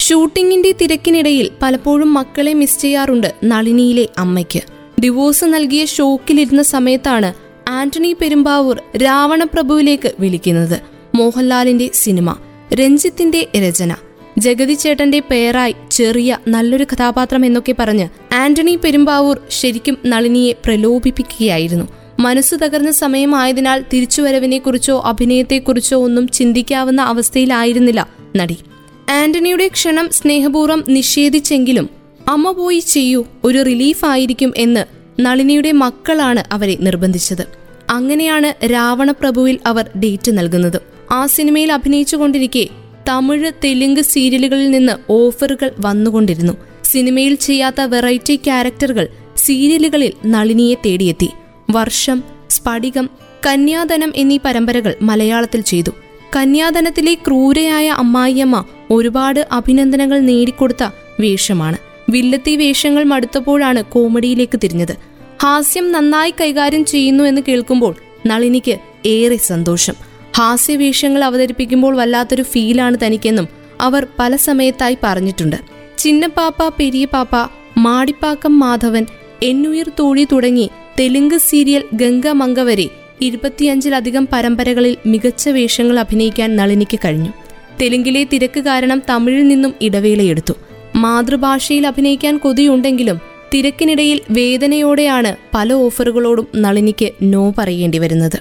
Speaker 1: ഷൂട്ടിങ്ങിന്റെ തിരക്കിനിടയിൽ പലപ്പോഴും മക്കളെ മിസ് ചെയ്യാറുണ്ട് നളിനിയിലെ അമ്മയ്ക്ക്. ഡിവോഴ്സ് നൽകിയ ഷോക്കിലിരുന്ന സമയത്താണ് ആന്റണി പെരുമ്പാവൂർ രാവണപ്രഭുവിലേക്ക് വിളിക്കുന്നത്. മോഹൻലാലിന്റെ സിനിമ രഞ്ജിത്തിന്റെ രചന. ജഗതി ചേട്ടന്റെ പേരായി ചെറിയ നല്ലൊരു കഥാപാത്രം എന്നൊക്കെ പറഞ്ഞ് ആന്റണി പെരുമ്പാവൂർ ശരിക്കും നളിനിയെ പ്രലോഭിപ്പിക്കുകയായിരുന്നു. മനസ്സ് തകർന്ന സമയമായതിനാൽ തിരിച്ചുവരവിനെക്കുറിച്ചോ അഭിനയത്തെക്കുറിച്ചോ ഒന്നും ചിന്തിക്കാവുന്ന അവസ്ഥയിലായിരുന്നില്ല നടി. ആന്റണിയുടെ ക്ഷണം സ്നേഹപൂർവം നിഷേധിച്ചെങ്കിലും അമ്മ പോയി ചെയ്യൂ ഒരു റിലീഫ് ആയിരിക്കും എന്ന് നളിനിയുടെ മക്കളാണ് അവരെ നിർബന്ധിച്ചത്. അങ്ങനെയാണ് രാവണപ്രഭുവിൽ അവർ ഡേറ്റ് നൽകുന്നത്. ആ സിനിമയിൽ അഭിനയിച്ചുകൊണ്ടിരിക്കെ തമിഴ് തെലുങ്ക് സീരിയലുകളിൽ നിന്ന് ഓഫറുകൾ വന്നുകൊണ്ടിരുന്നു. സിനിമയിൽ ചെയ്യാത്ത വെറൈറ്റി ക്യാരക്ടറുകൾ സീരിയലുകളിൽ നളിനിയെ തേടിയെത്തി. വർഷം സ്ഫടികം കന്യാദനം എന്നീ പരമ്പരകൾ മലയാളത്തിൽ ചെയ്തു. കന്യാദനത്തിലെ ക്രൂരയായ അമ്മായിയമ്മ ഒരുപാട് അഭിനന്ദനങ്ങൾ നേടിക്കൊടുത്ത വേഷമാണ്. വില്ലത്തി വേഷങ്ങൾ മടുത്തപ്പോഴാണ് കോമഡിയിലേക്ക് തിരിഞ്ഞത്. ഹാസ്യം നന്നായി കൈകാര്യം ചെയ്യുന്നു എന്ന് കേൾക്കുമ്പോൾ നളിനിക്ക് ഏറെ സന്തോഷം. ഹാസ്യവേഷങ്ങൾ അവതരിപ്പിക്കുമ്പോൾ വല്ലാത്തൊരു ഫീലാണ് തനിക്കെന്നും അവർ പല സമയത്തായി പറഞ്ഞിട്ടുണ്ട്. ചിന്നപ്പാപ്പ പെരിയപ്പാപ്പ മാടിപ്പാക്കം മാധവൻ എന്നുയിർ തോഴി തുടങ്ങി തെലുങ്ക് സീരിയൽ ഗംഗമംഗ വരെ ഇരുപത്തിയഞ്ചിലധികം പരമ്പരകളിൽ മികച്ച വേഷങ്ങൾ അഭിനയിക്കാൻ നളിനിക്ക് കഴിഞ്ഞു. തെലുങ്കിലെ തിരക്ക് കാരണം തമിഴിൽ നിന്നും ഇടവേളയെടുത്തു. മാതൃഭാഷയിൽ അഭിനയിക്കാൻ കൊതിയുണ്ടെങ്കിലും തിരക്കിനിടയിൽ വേദനയോടെയാണ് പല ഓഫറുകളോടും നളിനിക്ക് നോ പറയേണ്ടി വരുന്നത്.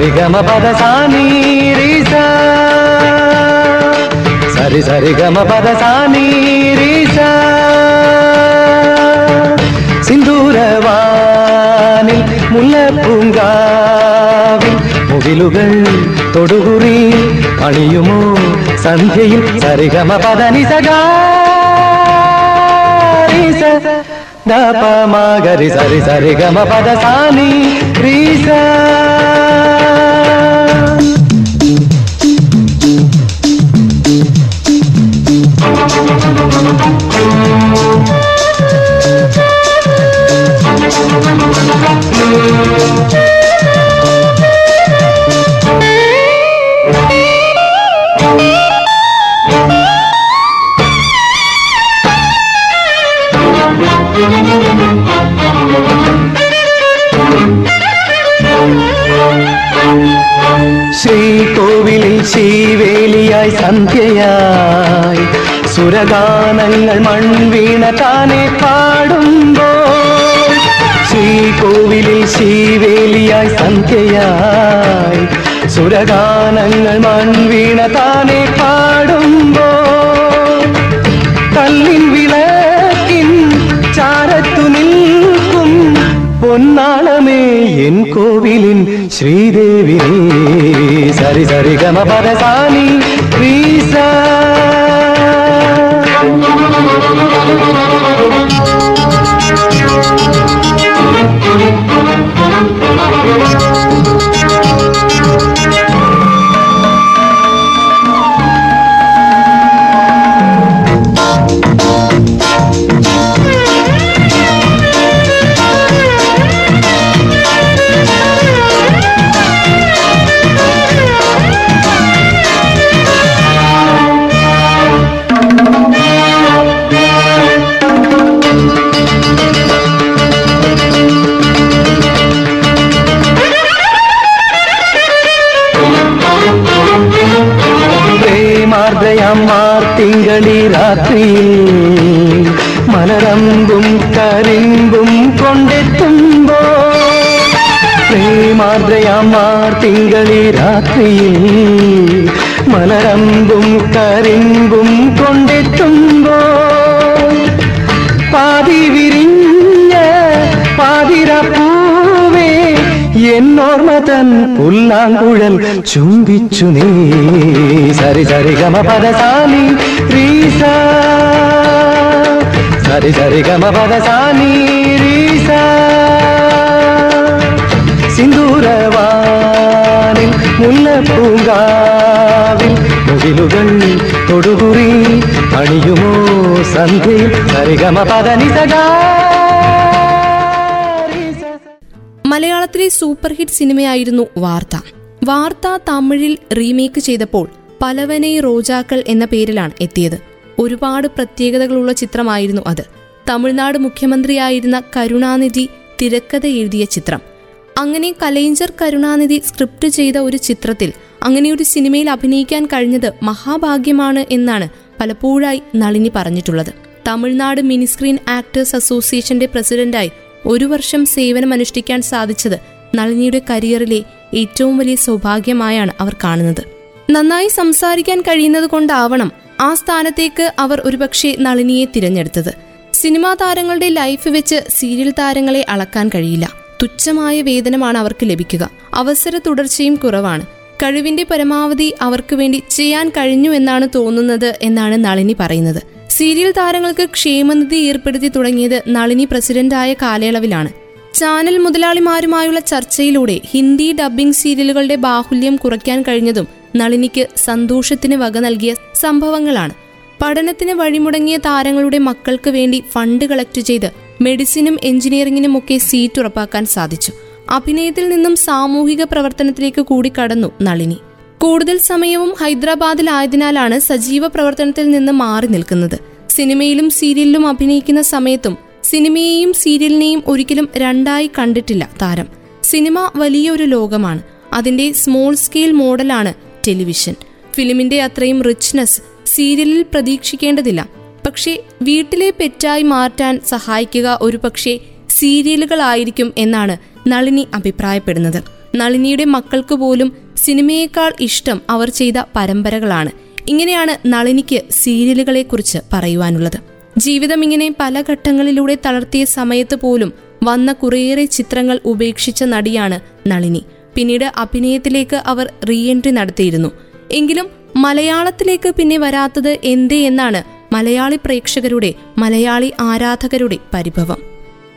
Speaker 2: సరి సరి గమ పద సాని రీసా సరి సరి గమ పద సాని రీసా സിന്ദൂരവാനിൽ മുല്ലപ്പൂങ്കാവിൽ മുകിലുകൾ തൊടുകുറി അണിയുമോ സന്ധ്യയിൽ സരിഗമ പദനി സഗാരിസ ദപമാഗരി സരി സരിഗമ പദ സാനി
Speaker 7: സുരഗാനങ്ങൾ മൺവീണ താനെ പാടുമ്പോൾ ശ്രീകോവിലിൽ ശ്രീവേലിയായി സന്ധ്യയായി സുരഗാനങ്ങൾ മൺവീണ താനെ പാടുമ്പോൾ കല്ലിൻ വിളക്കിൻ ചാരത്തു നിൽക്കും പൊന്നാളമേ എൻ കോവിലിൻ ശ്രീദേവിനെ. സരി സരി ഗമ പദസാനി രാത്രിയിൽ മലരമ്പും കരിമ്പും കൊണ്ടെത്തുമ്പോ പ്രേമാദ്രയാമാർ തിങ്കളി രാത്രിയിൽ മലരമ്പും കരിമ്പും എന്നോർമ്മ തൻ പുല്ലാങ്കുഴൽ ചുംബിച്ചു നീ സരി സരി ഗമ പദസാനി റീസ സരി സരി ഗമ പദസാനി റീസ സിന്ദൂരവാനിൽ മുല്ലപ്പൂങ്കാവിൽ മുകിലുകൾ തൊടുകുറി അണിയുമോ സന്ധ്യയിൽ സരിഗമ പദനി
Speaker 1: മലയാളത്തിലെ സൂപ്പർ ഹിറ്റ് സിനിമയായിരുന്നു വാർത്ത. വാർത്ത തമിഴിൽ റീമേക്ക് ചെയ്തപ്പോൾ പലവനെ റോജാക്കൾ എന്ന പേരിലാണ് എത്തിയത്. ഒരുപാട് പ്രത്യേകതകളുള്ള ചിത്രമായിരുന്നു അത്. തമിഴ്നാട് മുഖ്യമന്ത്രിയായിരുന്ന കരുണാനിധി തിരക്കഥ എഴുതിയ ചിത്രം. അങ്ങനെ കലൈഞ്ചർ കരുണാനിധി സ്ക്രിപ്റ്റ് ചെയ്ത ഒരു ചിത്രത്തിൽ അങ്ങനെ ഒരു സിനിമയിൽ അഭിനയിക്കാൻ കഴിഞ്ഞത് മഹാഭാഗ്യമാണ് എന്നാണ് പലപ്പോഴായി നളിനി പറഞ്ഞിട്ടുള്ളത്. തമിഴ്നാട് മിനിസ്ക്രീൻ ആക്ടേഴ്സ് അസോസിയേഷന്റെ പ്രസിഡന്റായി ഒരു വർഷം സേവനമനുഷ്ഠിക്കാൻ സാധിച്ചത് നളിനിയുടെ കരിയറിലെ ഏറ്റവും വലിയ സൗഭാഗ്യമായാണ് അവർ കാണുന്നത്. നന്നായി സംസാരിക്കാൻ കഴിയുന്നത് കൊണ്ടാവണം ആ സ്ഥാനത്തേക്ക് അവർ ഒരുപക്ഷെ നളിനിയെ തിരഞ്ഞെടുത്തത്. സിനിമാ താരങ്ങളുടെ ലൈഫ് വെച്ച് സീരിയൽ താരങ്ങളെ അളക്കാൻ കഴിയില്ല. തുച്ഛമായ വേതനമാണ് അവർക്ക് ലഭിക്കുക. അവസര തുടർച്ചയും കുറവാണ്. കഴിവിന്റെ പരമാവധി അവർക്ക് വേണ്ടി ചെയ്യാൻ കഴിഞ്ഞു എന്നാണ് തോന്നുന്നത് എന്നാണ് നളിനി പറയുന്നത്. സീരിയൽ താരങ്ങൾക്ക് ക്ഷേമനിധി ഏർപ്പെടുത്തി തുടങ്ങിയത് നളിനി പ്രസിഡന്റായ കാലയളവിലാണ്. ചാനൽ മുതലാളിമാരുമായുള്ള ചർച്ചയിലൂടെ ഹിന്ദി ഡബ്ബിംഗ് സീരിയലുകളുടെ ബാഹുല്യം കുറയ്ക്കാൻ കഴിഞ്ഞതും നളിനിക്ക് സന്തോഷത്തിന് വക നൽകിയ സംഭവങ്ങളാണ്. പഠനത്തിന് വഴിമുടങ്ങിയ താരങ്ങളുടെ മക്കൾക്ക് വേണ്ടി ഫണ്ട് കളക്ട് ചെയ്ത് മെഡിസിനും എഞ്ചിനീയറിംഗിനും ഒക്കെ സീറ്റ് ഉറപ്പാക്കാൻ സാധിച്ചു. അഭിനയത്തിൽ നിന്നും സാമൂഹിക പ്രവർത്തനത്തിലേക്ക് കൂടി കടന്നു നളിനി. കൂടുതൽ സമയവും ഹൈദരാബാദിലായതിനാലാണ് സജീവ പ്രവർത്തനത്തിൽ നിന്ന് മാറി നിൽക്കുന്നത്. സിനിമയിലും സീരിയലിലും അഭിനയിക്കുന്ന സമയത്തും സിനിമയെയും സീരിയലിനെയും ഒരിക്കലും രണ്ടായി കണ്ടിട്ടില്ല താരം. സിനിമ വലിയൊരു ലോകമാണ്. അതിന്റെ സ്മോൾ സ്കെയിൽ മോഡലാണ് ടെലിവിഷൻ. ഫിലിമിന്റെ അത്രയും റിച്ച്നെസ് സീരിയലിൽ പ്രതീക്ഷിക്കേണ്ടതില്ല. പക്ഷേ വീട്ടിലെ പെറ്റായി മാറ്റാൻ സഹായിക്കുക ഒരു പക്ഷേ സീരിയലുകളായിരിക്കും എന്നാണ് നളിനി അഭിപ്രായപ്പെടുന്നത്. നളിനിയുടെ മക്കൾക്ക് പോലും സിനിമയേക്കാൾ ഇഷ്ടം അവർ ചെയ്ത പരമ്പരകളാണ്. ഇങ്ങനെയാണ് നളിനിക്ക് സീരിയലുകളെക്കുറിച്ച് പറയുവാനുള്ളത്. ജീവിതം ഇങ്ങനെ പല ഘട്ടങ്ങളിലൂടെ തളർത്തിയ സമയത്ത് പോലും വന്ന കുറേയേറെ ചിത്രങ്ങൾ ഉപേക്ഷിച്ച നടിയാണ് നളിനി. പിന്നീട് അഭിനയത്തിലേക്ക് അവർ റീഎൻട്രി നടത്തിയിരുന്നു. എങ്കിലും മലയാളത്തിലേക്ക് പിന്നെ വരാത്തത് എന്തേ എന്നാണ് മലയാളി പ്രേക്ഷകരുടെ മലയാളി ആരാധകരുടെ പരിഭവം.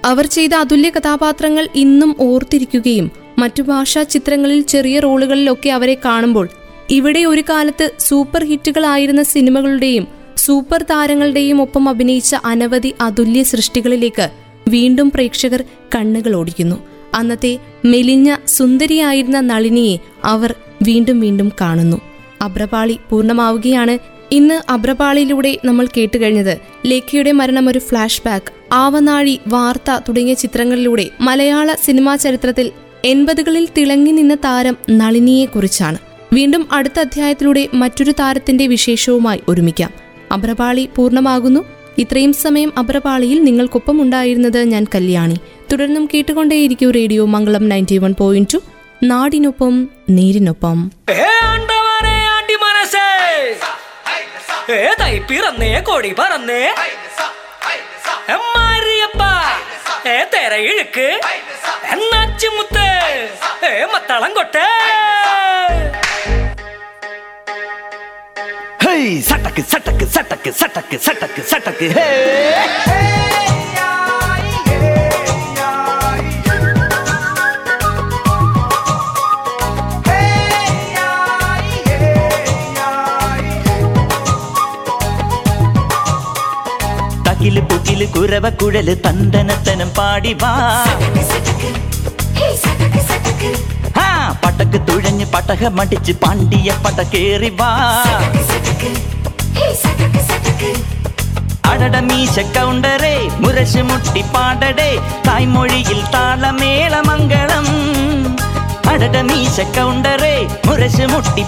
Speaker 1: അവർ ചെയ്ത അതുല്യ കഥാപാത്രങ്ങൾ ഇന്നും ഓർത്തിരിക്കുകയും മറ്റു ഭാഷാ ചിത്രങ്ങളിൽ ചെറിയ റോളുകളിലൊക്കെ അവരെ കാണുമ്പോൾ ഇവിടെ ഒരു കാലത്ത് സൂപ്പർ ഹിറ്റുകളായിരുന്ന സിനിമകളുടെയും സൂപ്പർ താരങ്ങളുടെയും ഒപ്പം അഭിനയിച്ച അനവധി അതുല്യ സൃഷ്ടികളിലേക്ക് വീണ്ടും പ്രേക്ഷകർ കണ്ണുകൾ ഓടിക്കുന്നു. അന്നത്തെ മെലിഞ്ഞ സുന്ദരിയായിരുന്ന നളിനിയെ അവർ വീണ്ടും വീണ്ടും കാണുന്നു. അബ്രപാളി പൂർണമാവുകയാണ്. ഇന്ന് അബ്രപാളിയിലൂടെ നമ്മൾ കേട്ടുകഴിഞ്ഞത് ലേഖയുടെ മരണം ഒരു ഫ്ലാഷ് ബാക്ക് ആവനാഴി വാർത്ത തുടങ്ങിയ ചിത്രങ്ങളിലൂടെ മലയാള സിനിമാ ചരിത്രത്തിൽ എൺപതുകളിൽ തിളങ്ങി നിന്ന താരം നളിനിയെക്കുറിച്ചാണ്. വീണ്ടും അടുത്ത അധ്യായത്തിലൂടെ മറ്റൊരു താരത്തിന്റെ വിശേഷവുമായി ഒരുമിക്കാം. അഭ്രപാളി പൂർണമാകുന്നു. ഇത്രയും സമയം അഭ്രപാളിയിൽ നിങ്ങൾക്കൊപ്പം ഉണ്ടായിരുന്നത് ഞാൻ കല്യാണി. തുടർന്നും കേട്ടുകൊണ്ടേയിരിക്കും radio Mangalam ninety one point two നാടിനൊപ്പം നേരിനൊപ്പം.
Speaker 5: ഏ ആണ്ടവനെ ആണ്ടി മനസ്സേ. ഏ തൈ പിറന്നേ കൊടി പറന്നേ. മാരിയപ്പ ഏ തെര ഇഴുക്ക് എന്നാച്ചുമുത്ത് ഏ മത്തളം കൊട്ടേ
Speaker 8: ഹേയ് സട്ടക്ക് സട്ടക്ക് സട്ടക്ക് സട്ടക്ക് സട്ടക്ക് സട്ടക്ക് ഹേ തകിൽ പുകിൽ കുരവ കുഴൽ തന്തനത്തനം പാടി വാ ആ പട്ടക്ക് തുഴഞ്ഞ് പട്ടക മടിച്ച് പാണ്ടിയ പട്ട കേറി വാ അടട മീശ കൗണ്ടറേ മുരശ് മുട്ടി പാടടേ തായ്മൊഴിയിൽ താളമേളമംഗളം അടട മീശ കൗണ്ടറേ മുരശ് മുട്ടി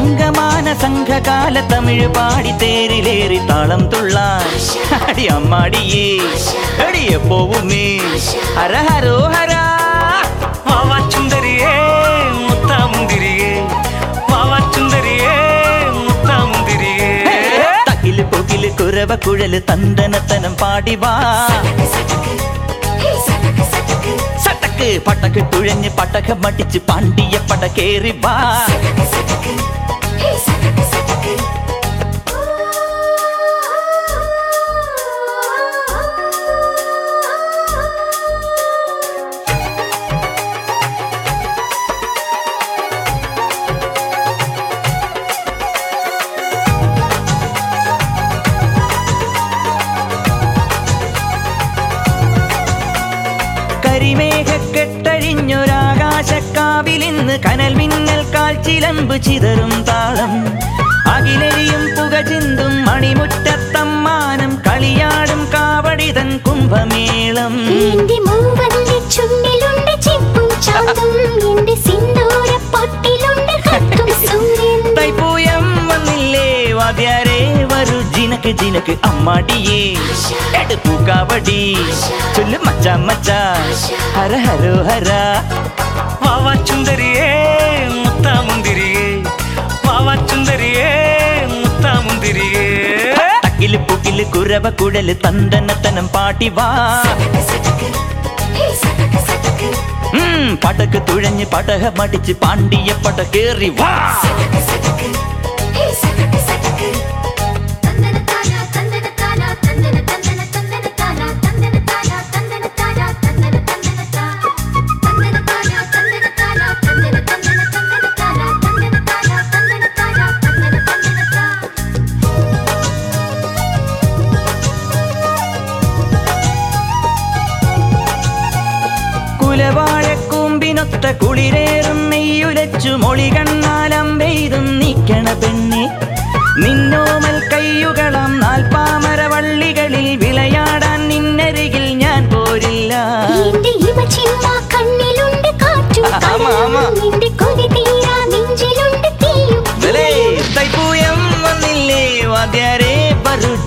Speaker 6: தங்கமான சங்க
Speaker 8: கால தமிழ் பாடி தேரிலேறி தாளம் துள்ளார். அடி அம்மாடியே அடி எப்போவுமே. ஹர ஹரோ ஹரா. வாவா சுந்தரியே
Speaker 5: முத்தா முந்திரியே வாவா சுந்தரியே
Speaker 8: முத்தா முந்திரியே தகிலு பொகிலு குரவ குழலு தந்தனத்தனம் பாடிவா சட்டக்கு பட்டக்கு துழஞ்சு பட்டக மடிச்சு பாண்டிய படக்கேறிவா அன்பு சிதறும் தாளம். அகிலெறியும் புகஜிந்தும் மணிமுட்டத்தம்மானம் களியாடும் காவடிதன் கும்பமேளம். தைப்பூயம் வந்தில்லே வாத்தியாரே வரு. ஜினக்கு ஜினக்கு அம்மாடியே. எடு
Speaker 6: பூக்காவடி சொல்லு மச்சா மச்சா ஹர
Speaker 8: ஹரோ ஹரா.
Speaker 6: வாவா சுந்தரியே. முந்திரியே அகிலு புகிலு குரவ
Speaker 8: குடலு தந்தனத்தனம் பாட்டிவா படக்கு துழஞ்சு படக மடிச்சு பாண்டிய படக்கேறி வா.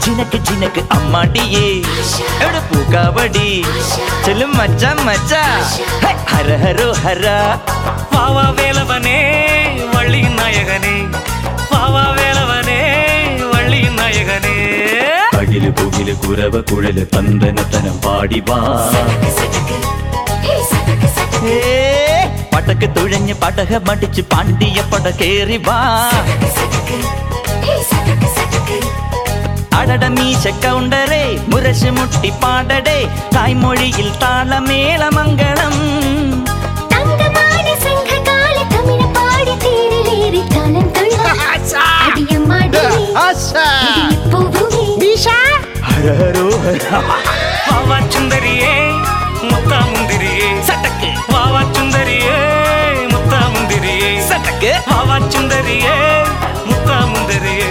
Speaker 8: ஜினக்கு ஜினக்கு அம்மாடியே. எடு பூக்காவடி சொல்லு மச்சா
Speaker 5: மச்சா. ஹர ஹரோ ஹரா. பாவா வேலவனே வள்ளியின் நாயகனே.
Speaker 8: பாவா வேலவனே வள்ளியின் நாயகனே. அகிலு புகிலு குரவ குழலு தந்தனத்தனம் பாடிவா பட்டக்கு துழஞ்சு படக மடிச்சு பாண்டிய படகேறிவா അടട മീശ കൗണ്ടറേ മുരശ് മുട്ടി പാടടേ തായ്മൊഴിയിൽ താളമേളമംഗളം
Speaker 6: തങ്കമാന സംഘകാല തമിഴ് പാടി തേരിലേറി താളം തുള്ളാൻ അടിയമ്മാടിയേ പോവുമേ
Speaker 8: ഹര ഹരോ ഹര
Speaker 5: വാവാച്ചുന്തരിയേ മുത്താമുന്തിരിയേ
Speaker 8: സട്ടക്ക്.
Speaker 5: വാവാ ചുന്ദരിയേ
Speaker 8: സട്ടക്ക്.
Speaker 5: മുത്താമുന്തിരിയേ